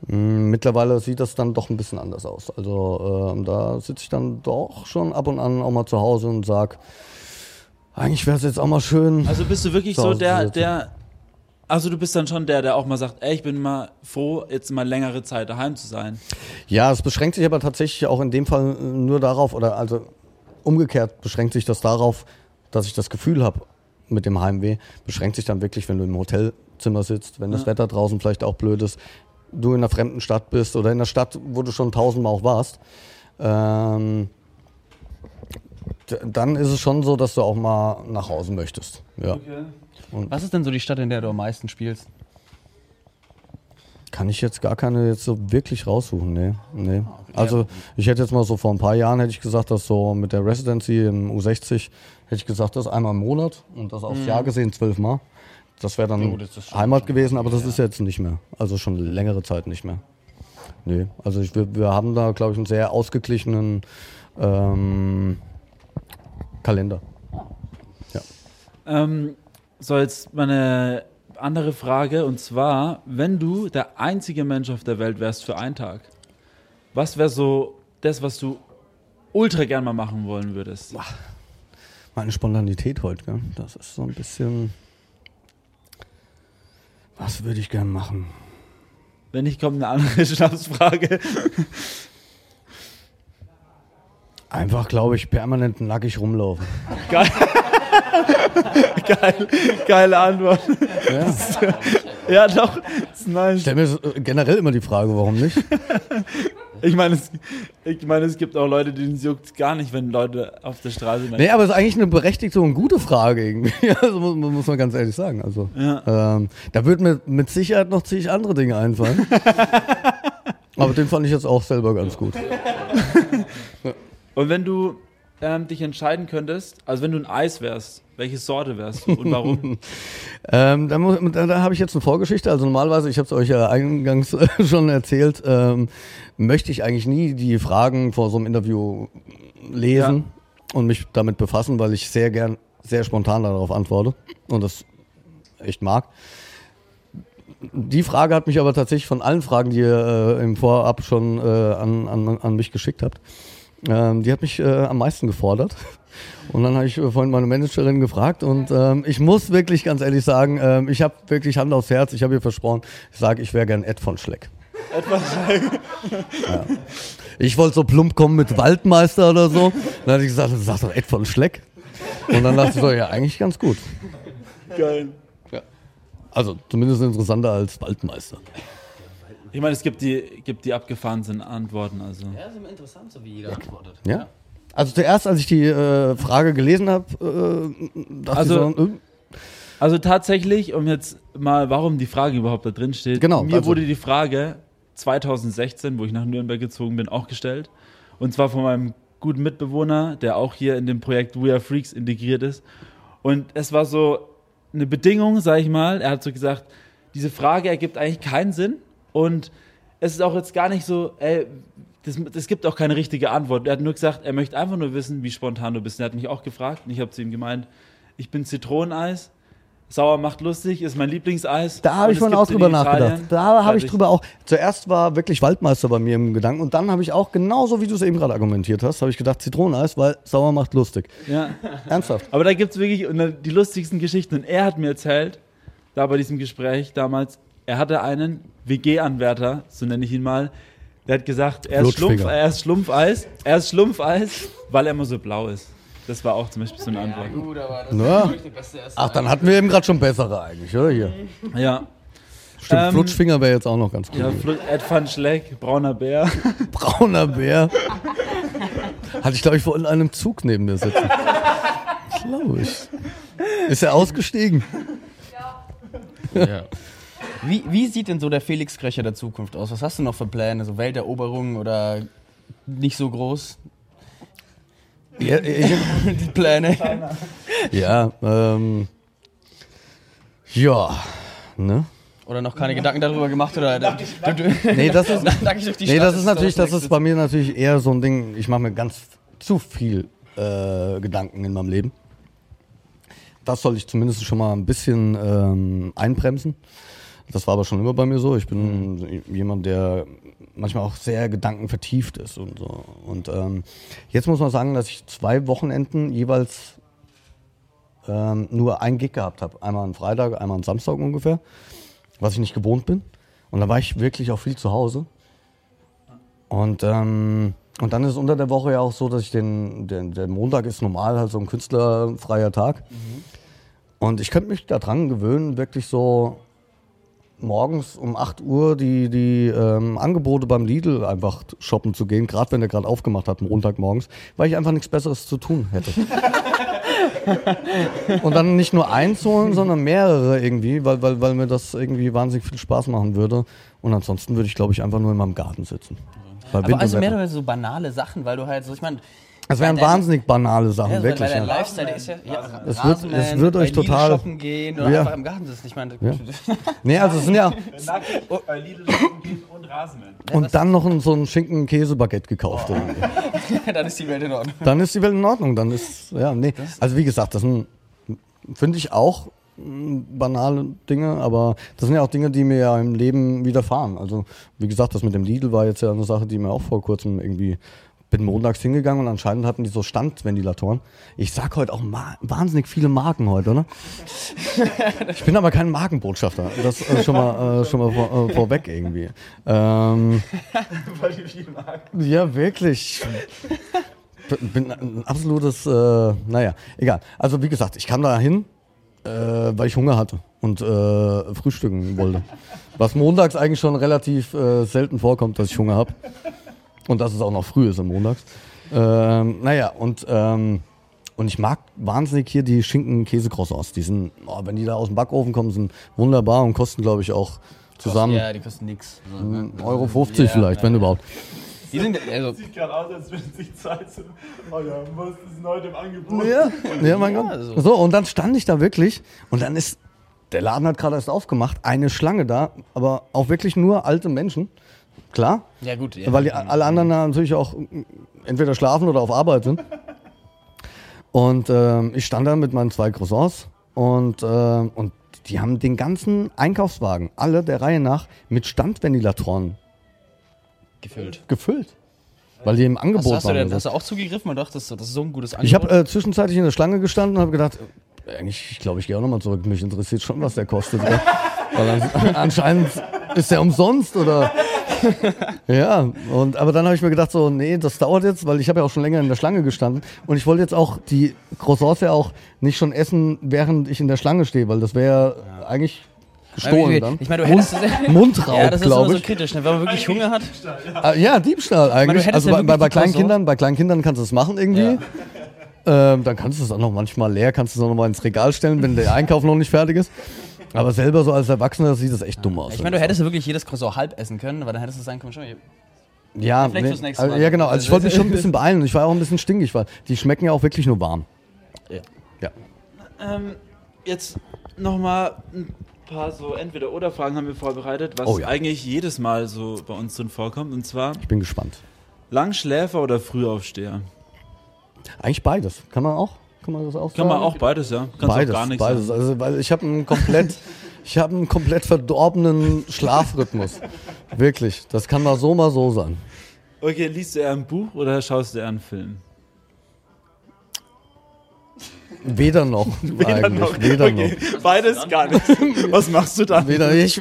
Mm, mittlerweile sieht das dann doch ein bisschen anders aus. Also äh, da sitze ich dann doch schon ab und an auch mal zu Hause und sage, eigentlich wäre es jetzt auch mal schön. Also bist du wirklich so der, der, also du bist dann schon der, der auch mal sagt, ey, ich bin mal froh, jetzt mal längere Zeit daheim zu sein. Ja, es beschränkt sich aber tatsächlich auch in dem Fall nur darauf, oder also umgekehrt beschränkt sich das darauf, dass ich das Gefühl habe mit dem Heimweh, beschränkt sich dann wirklich, wenn du im Hotelzimmer sitzt, wenn das Wetter draußen vielleicht auch blöd ist, du in einer fremden Stadt bist oder in einer Stadt, wo du schon tausendmal auch warst, ähm, dann ist es schon so, dass du auch mal nach Hause möchtest. Ja. Okay. Was ist denn so die Stadt, in der du am meisten spielst? Kann ich jetzt gar keine jetzt so wirklich raussuchen, nee. nee. Ah, also ich hätte jetzt mal so vor ein paar Jahren hätte ich gesagt, dass so mit der Residency im U60 hätte ich gesagt, das einmal im Monat und das aufs mhm. Jahr gesehen zwölfmal. Das wäre dann oh, das Heimat gewesen, aber das ja. ist jetzt nicht mehr. Also schon längere Zeit nicht mehr. Nee, also ich, wir, wir haben da, glaube ich, einen sehr ausgeglichenen ähm, Kalender. Ja. Ähm, so, jetzt meine andere Frage und zwar, wenn du der einzige Mensch auf der Welt wärst für einen Tag, was wäre so das, was du ultra gern mal machen wollen würdest? Meine Spontanität heute, gell? das ist so ein bisschen was würde ich gern machen? Wenn nicht, kommt eine andere [LAUGHS] Schnapsfrage. Einfach, glaube ich, permanent nackig rumlaufen. Geil. [LAUGHS] Geil. Geile Antwort. Ja, [LAUGHS] ja doch. Ist nice. Ich stelle mir generell immer die Frage, warum nicht? Ich meine, es, ich meine, es gibt auch Leute, denen es juckt gar nicht, wenn Leute auf der Straße sind. Nee, aber es ist eigentlich eine berechtigte und gute Frage [LAUGHS] irgendwie. Also muss, muss man ganz ehrlich sagen. Also, ja. ähm, da würden mir mit Sicherheit noch zig andere Dinge einfallen. [LAUGHS] aber den fand ich jetzt auch selber ganz gut. [LAUGHS] Und wenn du ähm, dich entscheiden könntest, also wenn du ein Eis wärst, welche Sorte wärst du und warum? [LAUGHS] ähm, da, da, habe ich jetzt eine Vorgeschichte. Also normalerweise, ich habe es euch ja eingangs [LAUGHS] schon erzählt, ähm, möchte ich eigentlich nie die Fragen vor so einem Interview lesen ja. und mich damit befassen, weil ich sehr gern, sehr spontan darauf antworte und das echt mag. Die Frage hat mich aber tatsächlich von allen Fragen, die ihr äh, im Vorab schon äh, an, an, an mich geschickt habt, ähm, die hat mich äh, am meisten gefordert. Und dann habe ich äh, vorhin meine Managerin gefragt und ähm, ich muss wirklich ganz ehrlich sagen, ähm, ich habe wirklich Hand aufs Herz, ich habe ihr versprochen, ich sage, ich wäre gern Ed von Schleck. Ed von Schleck? ja. Ich wollte so plump kommen mit Waldmeister oder so. Dann hatte ich gesagt, sag doch Ed von Schleck. Und dann dachte ich so, ja, eigentlich ganz gut. Geil. Ja. Also zumindest interessanter als Waldmeister. Ich meine, es gibt die, gibt die abgefahrensten Antworten. Also. Ja, ist immer interessant, so wie jeder antwortet. Ja. ja. Also zuerst, als ich die äh, Frage gelesen habe, äh, also, so, äh, also tatsächlich, um jetzt mal, warum die Frage überhaupt da drin steht. Genau. Mir also. wurde die Frage 2016, wo ich nach Nürnberg gezogen bin, auch gestellt. Und zwar von meinem guten Mitbewohner, der auch hier in dem Projekt We Are Freaks integriert ist. Und es war so eine Bedingung, sag ich mal. Er hat so gesagt, diese Frage ergibt eigentlich keinen Sinn und es ist auch jetzt gar nicht so, ey, das, gibt auch keine richtige Antwort. Er hat nur gesagt, er möchte einfach nur wissen, wie spontan du bist. Er hat mich auch gefragt und ich habe zu ihm gemeint, ich bin Zitroneneis. Sauer macht lustig, ist mein Lieblingseis. Da habe ich vorhin gibt auch drüber nachgedacht. Da habe ich drüber auch. Zuerst war wirklich Waldmeister bei mir im Gedanken und dann habe ich auch genauso wie du es eben gerade argumentiert hast, habe ich gedacht Zitroneneis, weil sauer macht lustig. Ja. Ernsthaft. Aber da gibt es wirklich die lustigsten Geschichten. Und er hat mir erzählt, da bei diesem Gespräch damals, er hatte einen WG-Anwärter, so nenne ich ihn mal, der hat gesagt, er ist. Schlumpf, er ist Schlumpfeis, er ist Schlumpfeis, weil er immer so blau ist. Das war auch zum Beispiel so eine Antwort. gut, aber das Ja. wirklich die beste erste Ach, dann hatten wir eben gerade schon bessere eigentlich, oder hier? Ja, Stimmt, Ähm, Flutschfinger wäre jetzt auch noch ganz gut. ja Flut- Ed van Schleck, brauner Bär. [LAUGHS] [LAUGHS] Brauner Bär. Hatte ich, glaube ich, vor in einem Zug neben mir sitzen. Glaube ich. Ist er ausgestiegen? Ja. Wie, wie sieht denn so der Felix Kröcher der Zukunft aus? Was hast du noch für Pläne? So Welteroberung oder nicht so groß? Ja, ich, [LAUGHS] Die Pläne. ja, ähm, ja, ne? Oder noch keine Gedanken darüber gemacht? Oder Nee, das ist, [LAUGHS] Danke durch die nee, das ist natürlich, das ist bei mir natürlich eher so ein Ding, ich mache mir ganz zu viel äh, Gedanken in meinem Leben. Das soll ich zumindest schon mal ein bisschen ähm, einbremsen. Das war aber schon immer bei mir so. Ich bin jemand, der manchmal auch sehr gedankenvertieft ist und so. Und ähm, jetzt muss man sagen, dass ich zwei Wochenenden jeweils ähm, nur ein Gig gehabt habe. Einmal am Freitag, einmal am Samstag ungefähr, was ich nicht gewohnt bin. Und da war ich wirklich auch viel zu Hause. Und, ähm, und dann ist es unter der Woche ja auch so, dass ich den, den, der Montag ist normal halt so ein künstlerfreier Tag. Und ich könnte mich daran gewöhnen, wirklich so morgens um 8 Uhr die, die ähm, Angebote beim Lidl einfach shoppen zu gehen, gerade wenn der gerade aufgemacht hat, Montagmorgens, weil ich einfach nichts Besseres zu tun hätte. [LAUGHS] Und dann nicht nur eins holen, sondern mehrere irgendwie, weil, weil, weil mir das irgendwie wahnsinnig viel Spaß machen würde. Und ansonsten würde ich, glaube ich, einfach nur in meinem Garten sitzen. Aber also mehr Wetter. oder weniger so banale Sachen, weil du halt so, ich meine. Das wären wahnsinnig banale Sachen, ja, wirklich. Weil Ja. Lifestyle der ist ja, ja Es wird- es wird euch total- shoppen gehen oder Ja. einfach im Garten sitzen. Ich meine, Ja. [LAUGHS] Nee, also es sind ja. [LAUGHS] Gehen und Rasenmähen. Und dann noch ein, so ein Schinken-Käse-Baguette gekauft. irgendwie. [LAUGHS] dann ist die Welt in Ordnung. Dann ist die Welt in Ordnung. Dann ist, ja, nee. Also wie gesagt, das sind, finde ich auch mh, banale Dinge, aber das sind ja auch Dinge, die mir ja im Leben widerfahren. Also wie gesagt, das mit dem Lidl war jetzt ja eine Sache, die mir auch vor kurzem irgendwie bin montags hingegangen und anscheinend hatten die so Standventilatoren. Ich sag heute auch wahnsinnig viele Marken heute, oder? [LAUGHS] Ich bin aber kein Markenbotschafter. Das äh, schon mal, äh, schon mal vor, äh, vorweg irgendwie. Ähm, ja, wirklich. Ich bin ein absolutes, äh, naja, egal. Also wie gesagt, ich kam da hin, äh, weil ich Hunger hatte und äh, frühstücken wollte. Was montags eigentlich schon relativ äh, selten vorkommt, dass ich Hunger habe. Und dass es auch noch früh ist am Montags. Ähm, naja, und, ähm, und ich mag wahnsinnig hier die Schinken-Käse-Croissants. Die sind, oh, wenn die da aus dem Backofen kommen, sind wunderbar und kosten, glaube ich, auch zusammen Ja, die kosten nix. So, ne? Euro 50 Ja, vielleicht, ja. wenn überhaupt. Die sind, also, Sieht gerade aus, als wenn sich Zeit so, oh ja, was ist denn heute im Angebot? Ja, ja mein Ja, Gott. also. So, und dann stand ich da wirklich und dann ist, der Laden hat gerade erst aufgemacht, eine Schlange da, aber auch wirklich nur alte Menschen. Klar, ja gut. Ja. weil die, alle anderen da natürlich auch entweder schlafen oder auf Arbeit sind. Und ähm, ich stand da mit meinen zwei Croissants und, ähm, und die haben den ganzen Einkaufswagen, alle der Reihe nach, mit Standventilatoren gefüllt. gefüllt. Weil die im Hast, Angebot du- hast, du, waren. denn, oder hast du auch zugegriffen und dachtest, das ist so ein gutes Angebot? Ich habe äh, zwischenzeitlich in der Schlange gestanden und habe gedacht, äh, eigentlich, ich glaube, ich gehe auch nochmal zurück. Mich interessiert schon, was der kostet. Weil an, [LAUGHS] anscheinend ist der umsonst oder. [LAUGHS] ja, und, aber dann habe ich mir gedacht, so, nee, das dauert jetzt, weil ich habe ja auch schon länger in der Schlange gestanden. Und ich wollte jetzt auch die Croissants ja auch nicht schon essen, während ich in der Schlange stehe, weil das wäre ja. eigentlich gestohlen dann. Ich meine, du hättest Mundraub, Ja, das ist immer so kritisch, ne? wenn man wirklich Hunger hat. Ah, ja, Diebstahl du eigentlich. hättest Also ja bei, bei, bei kleinen Kindern, bei kleinen Kindern kannst du es machen irgendwie. Ähm, dann kannst du es auch noch manchmal leer, kannst du es auch noch mal ins Regal stellen, wenn der Einkauf noch nicht fertig ist. Aber selber so als Erwachsener sieht das echt dumm aus. Ich meine, du hättest ja wirklich jedes Croissant halb essen können, aber dann hättest du sagen können, schon, ja, vielleicht nee, fürs nächste also, Mal. ja genau. Also ich wollte mich schon ein bisschen beeilen. Ich war auch ein bisschen stinkig, weil die schmecken ja auch wirklich nur warm. Ja. Ja. Ähm, jetzt nochmal ein paar so Entweder-Oder-Fragen haben wir vorbereitet, was Oh ja. eigentlich jedes Mal so bei uns drin vorkommt. Und zwar Ich bin gespannt. Langschläfer oder Frühaufsteher? Eigentlich beides. Kann man auch. Kann man das auch Kann sagen? man auch beides, ja. Kannst beides, auch gar nichts beides. sagen. Also, weil ich habe einen komplett, [LAUGHS] ich habe einen komplett verdorbenen Schlafrhythmus. Wirklich. Das kann mal so, mal so sein. Okay, liest du eher ein Buch oder schaust du eher einen Film? Weder noch, [LAUGHS] eigentlich. Weder okay. Beides gar nicht. [LAUGHS] Was machst du dann? noch. Weder. Ich,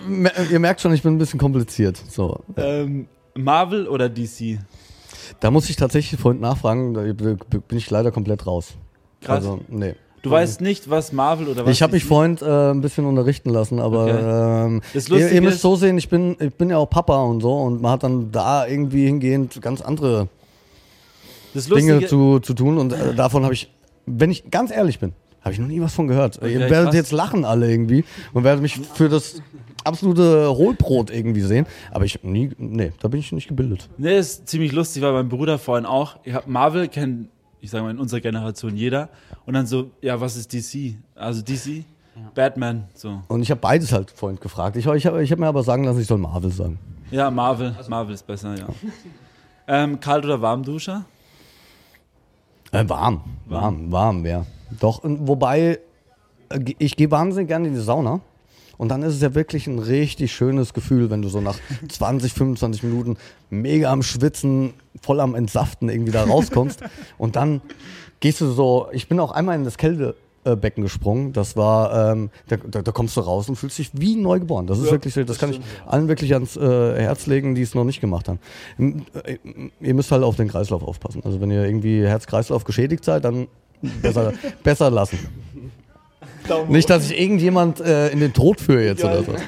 ihr merkt schon, ich bin ein bisschen kompliziert. So. Ähm, Marvel oder DC? Da muss ich tatsächlich vorhin nachfragen, da bin ich leider komplett raus. Krass. Also, nee. Du weißt nicht, was Marvel oder was Ich habe mich vorhin äh, ein bisschen unterrichten lassen, aber Okay. ähm, ihr, ihr müsst so sehen, ich bin, ich bin ja auch Papa und so und man hat dann da irgendwie hingehend ganz andere Dinge zu, zu tun und äh, davon habe ich, wenn ich ganz ehrlich bin, habe ich noch nie was von gehört. ihr Okay, werdet krass. jetzt lachen alle irgendwie und werdet mich für das absolute Hohlbrot irgendwie sehen, aber ich nie, nee, da bin ich nicht gebildet. ne, ist ziemlich lustig, weil mein Bruder vorhin auch, ich hab, Marvel kennt, ich sage mal in unserer Generation jeder und dann so, ja, was ist DC? Also DC, Batman, so. Und ich habe beides halt vorhin gefragt. Ich, ich habe ich hab mir aber sagen lassen, ich soll Marvel sagen. Ja, Marvel, Marvel ist besser, ja. [LAUGHS] Ähm, kalt oder warm Duscher? Äh, warm, warm, warm, ja. Doch, und wobei, äh, ich gehe wahnsinnig gerne in die Sauna. Und dann ist es ja wirklich ein richtig schönes Gefühl, wenn du so nach [LAUGHS] 20, 25 Minuten mega am Schwitzen, voll am Entsaften irgendwie da rauskommst. [LAUGHS] und dann gehst du so, ich bin auch einmal in das Kältebecken gesprungen. Das war, ähm, da, da, da kommst du raus und fühlst dich wie neugeboren. Das ist Ja, wirklich so, das das kann ich stimmt, allen wirklich ans äh, Herz legen, die es noch nicht gemacht haben. M- äh, Ihr müsst halt auf den Kreislauf aufpassen. Also wenn ihr irgendwie Herz-Kreislauf geschädigt seid, dann besser, [LAUGHS] besser lassen. Nicht, dass ich irgendjemand äh, in den Tod führe jetzt oder so. [LAUGHS]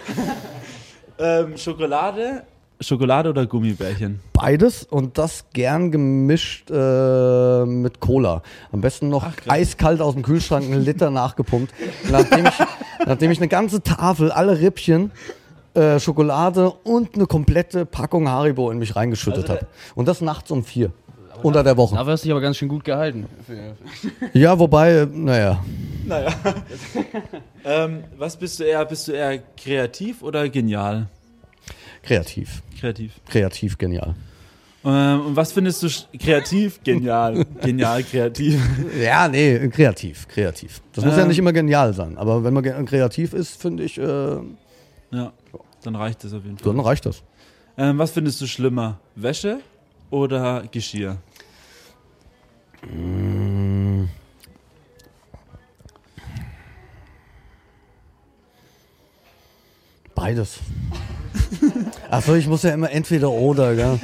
Ähm, Schokolade? Schokolade oder Gummibärchen? Beides und das gern gemischt äh, mit Cola. Am besten noch Ach, eiskalt aus dem Kühlschrank, einen Liter nachgepumpt. Nachdem ich, nachdem ich eine ganze Tafel, alle Rippchen, äh, Schokolade und eine komplette Packung Haribo in mich reingeschüttet Also habe. Und das nachts um vier. Unter der Woche. Dafür hast du dich aber ganz schön gut gehalten. Ja, wobei, naja. Naja. [LAUGHS] ähm, was bist du eher? Bist du eher kreativ oder genial? Kreativ. Kreativ. Kreativ, genial. Ähm, und was findest du kreativ? Genial. [LAUGHS] Genial, kreativ. Ja, nee, kreativ, kreativ. Das muss ja Ähm. nicht immer genial sein, aber wenn man kreativ ist, finde ich, äh, Ja, dann reicht das auf jeden Fall. dann reicht das. Ähm, was findest du schlimmer? Wäsche oder Geschirr? Beides. Achso, ich muss ja immer entweder oder, gell?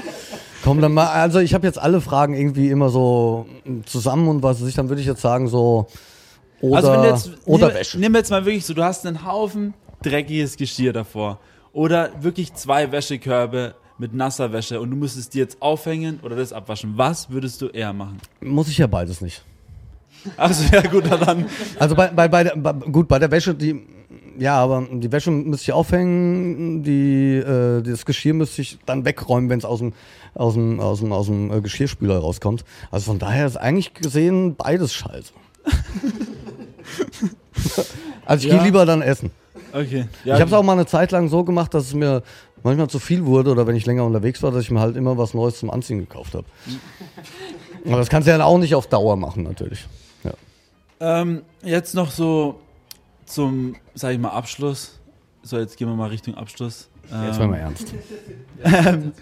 Komm, dann mal, also ich habe jetzt alle Fragen irgendwie immer so zusammen und was weiß ich, dann würde ich jetzt sagen so oder, also wenn du jetzt, oder nimm, Wäsche. nimm jetzt mal wirklich so, du hast einen Haufen dreckiges Geschirr davor. Oder wirklich zwei Wäschekörbe mit nasser Wäsche und du müsstest die jetzt aufhängen oder das abwaschen. Was würdest du eher machen? Muss ich ja beides nicht. Also ja gut, dann. Also bei, bei, bei, der, bei gut, bei der Wäsche, die ja, aber die Wäsche müsste ich aufhängen, die, äh, das Geschirr müsste ich dann wegräumen, wenn es aus dem, aus dem, aus dem, aus dem äh, Geschirrspüler rauskommt. Also von daher ist eigentlich gesehen beides scheiße. [LAUGHS] also ich Ja. gehe lieber dann essen. Okay. ich habe es auch mal eine Zeit lang so gemacht, dass es mir manchmal zu viel wurde oder wenn ich länger unterwegs war, dass ich mir halt immer was Neues zum Anziehen gekauft habe. [LAUGHS] Aber das kannst du ja dann auch nicht auf Dauer machen, natürlich. Ja. Ähm, jetzt noch so zum, sag ich mal, Abschluss. So, jetzt gehen wir mal Richtung Abschluss. Ähm, Jetzt werden wir ernst. [LAUGHS]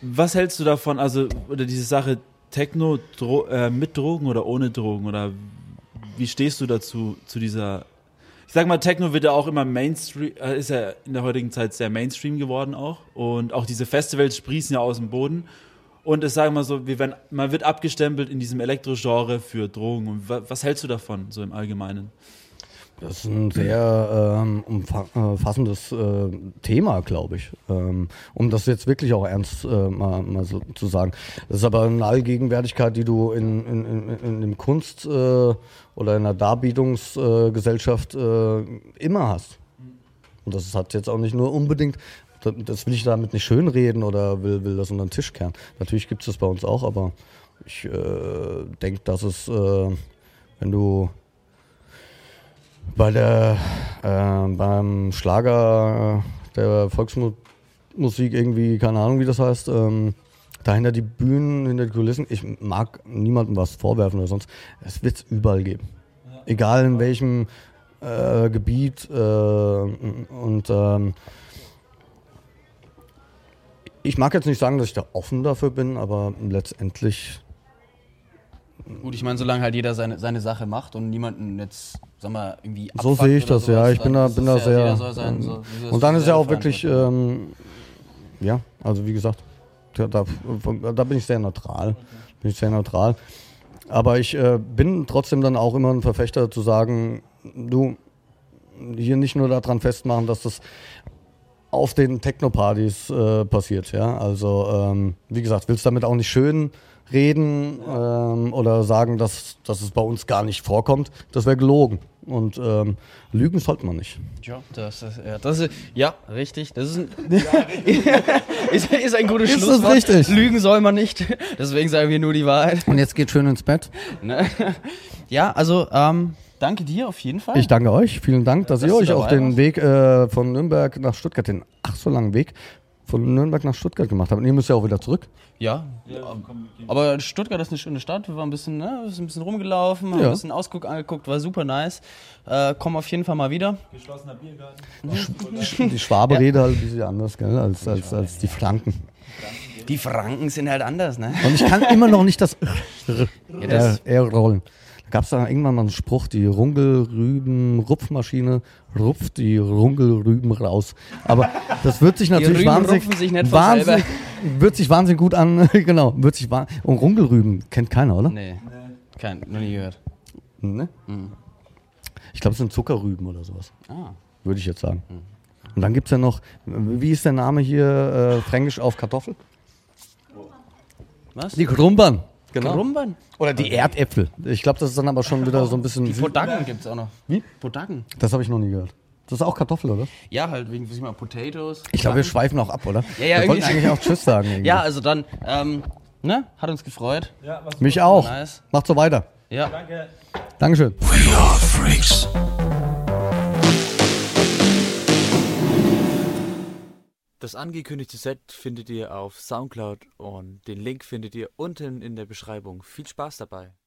Was hältst du davon, also, oder diese Sache Techno Dro äh, mit Drogen oder ohne Drogen? Oder wie stehst du dazu, zu dieser. Ich sag mal, Techno wird ja auch immer Mainstream, äh, ist ja in der heutigen Zeit sehr Mainstream geworden auch. Und auch diese Festivals sprießen ja aus dem Boden. Und sagen wir mal so, wir werden, man wird abgestempelt in diesem Elektro-Genre für Drogen. Und wa was hältst du davon, so im Allgemeinen? Das ist ein sehr ähm, umfassendes äh, Thema, glaube ich. Ähm, um das jetzt wirklich auch ernst äh, mal, mal so zu sagen. Das ist aber eine Allgegenwärtigkeit, die du in, in, in, in dem Kunst äh, oder in der Darbietungsgesellschaft äh, immer hast. Und das hat jetzt auch nicht nur unbedingt, das- das will ich damit nicht schönreden oder will, will das unter den Tisch kehren. Natürlich gibt es das bei uns auch, aber ich äh, denke, dass es, äh, wenn du bei der äh, beim Schlager der Volksmusik irgendwie, keine Ahnung wie das heißt, ähm, dahinter die Bühnen, hinter die Kulissen, ich mag niemandem was vorwerfen oder sonst. Es wird es überall geben. Egal in welchem äh, Gebiet. Äh, und ähm, ich mag jetzt nicht sagen, dass ich da offen dafür bin, aber letztendlich. Gut, ich meine, solange halt jeder seine, seine Sache macht und niemanden jetzt, sag mal, irgendwie So sehe ich das, ja. sowas, Ich bin da, bin da ja, sehr. sein, ähm, so, und dann ist ja auch wirklich, ähm, ja, also wie gesagt, da, da, da bin ich sehr neutral. Bin ich sehr neutral. Aber ich äh, bin trotzdem dann auch immer ein Verfechter zu sagen, du, hier nicht nur daran festmachen, dass das auf den Techno-Partys äh, passiert, ja. Also, ähm, wie gesagt, willst damit auch nicht schön reden ähm, oder sagen, dass, dass es bei uns gar nicht vorkommt. Das wäre gelogen. Und ähm, lügen sollte man nicht. Ja, das ist, ja, das ist, ja, richtig. Das ist ein, [LAUGHS] [LAUGHS] ist, ist ein gutes Ist Schlusswort. richtig? Lügen soll man nicht. [LAUGHS] Deswegen sagen wir nur die Wahrheit. Und jetzt geht schön ins Bett. Ne? Ja, also, ähm, danke dir auf jeden Fall. Ich danke euch. Vielen Dank, dass, Dass ihr euch auf den warst. Weg äh, von Nürnberg nach Stuttgart, den ach so langen Weg von Nürnberg nach Stuttgart gemacht habt. Und ihr müsst ja auch wieder zurück. ja, aber Stuttgart ist eine schöne Stadt. Wir waren ein bisschen, ne, sind ein bisschen rumgelaufen, haben Ja. ein bisschen Ausguck angeguckt, war super nice. Äh, kommen auf jeden Fall mal wieder. Geschlossener Biergarten. [LAUGHS] Die Schwabe redet halt ein bisschen anders, gell, als, als, als die Franken. Die Franken sind halt anders, ne? Und ich kann immer noch nicht das [LAUGHS] Ja, das- R, R rollen. Gab es da irgendwann mal einen Spruch, die Rungelrüben-Rupfmaschine rupft die Rungelrüben raus. Aber das wird sich natürlich wahnsinnig, sich wahnsinnig, wird sich wahnsinnig gut an, [LAUGHS] genau, wird sich und Rungelrüben kennt keiner, oder? Nee. Kein, noch nie gehört. Ne? Ich glaube, es sind Zuckerrüben oder sowas, Ah. würde ich jetzt sagen. Und dann gibt es ja noch, wie ist der Name hier, äh, fränkisch auf Kartoffel? Was? Die Krumbern. Genau. Krumbern? Oder die Erdäpfel. Ich glaube, das ist dann aber schon wieder so ein bisschen. Die Süd- Podacken gibt's auch noch. Wie? Podacken. Das habe ich noch nie gehört. Das ist auch Kartoffel, oder? Ja, halt wegen, wie ich mal, Potatoes. Ich glaube, wir schweifen auch ab, oder? Ja, ja, wir wollten eigentlich auch Tschüss sagen. [LAUGHS] irgendwie. Ja, also dann, ähm, ne? Hat uns gefreut. Ja, was Mich auch. Nice. Macht so weiter. Ja. Danke. Dankeschön. We are freaks. Das angekündigte Set findet ihr auf Soundcloud und den Link findet ihr unten in der Beschreibung. Viel Spaß dabei.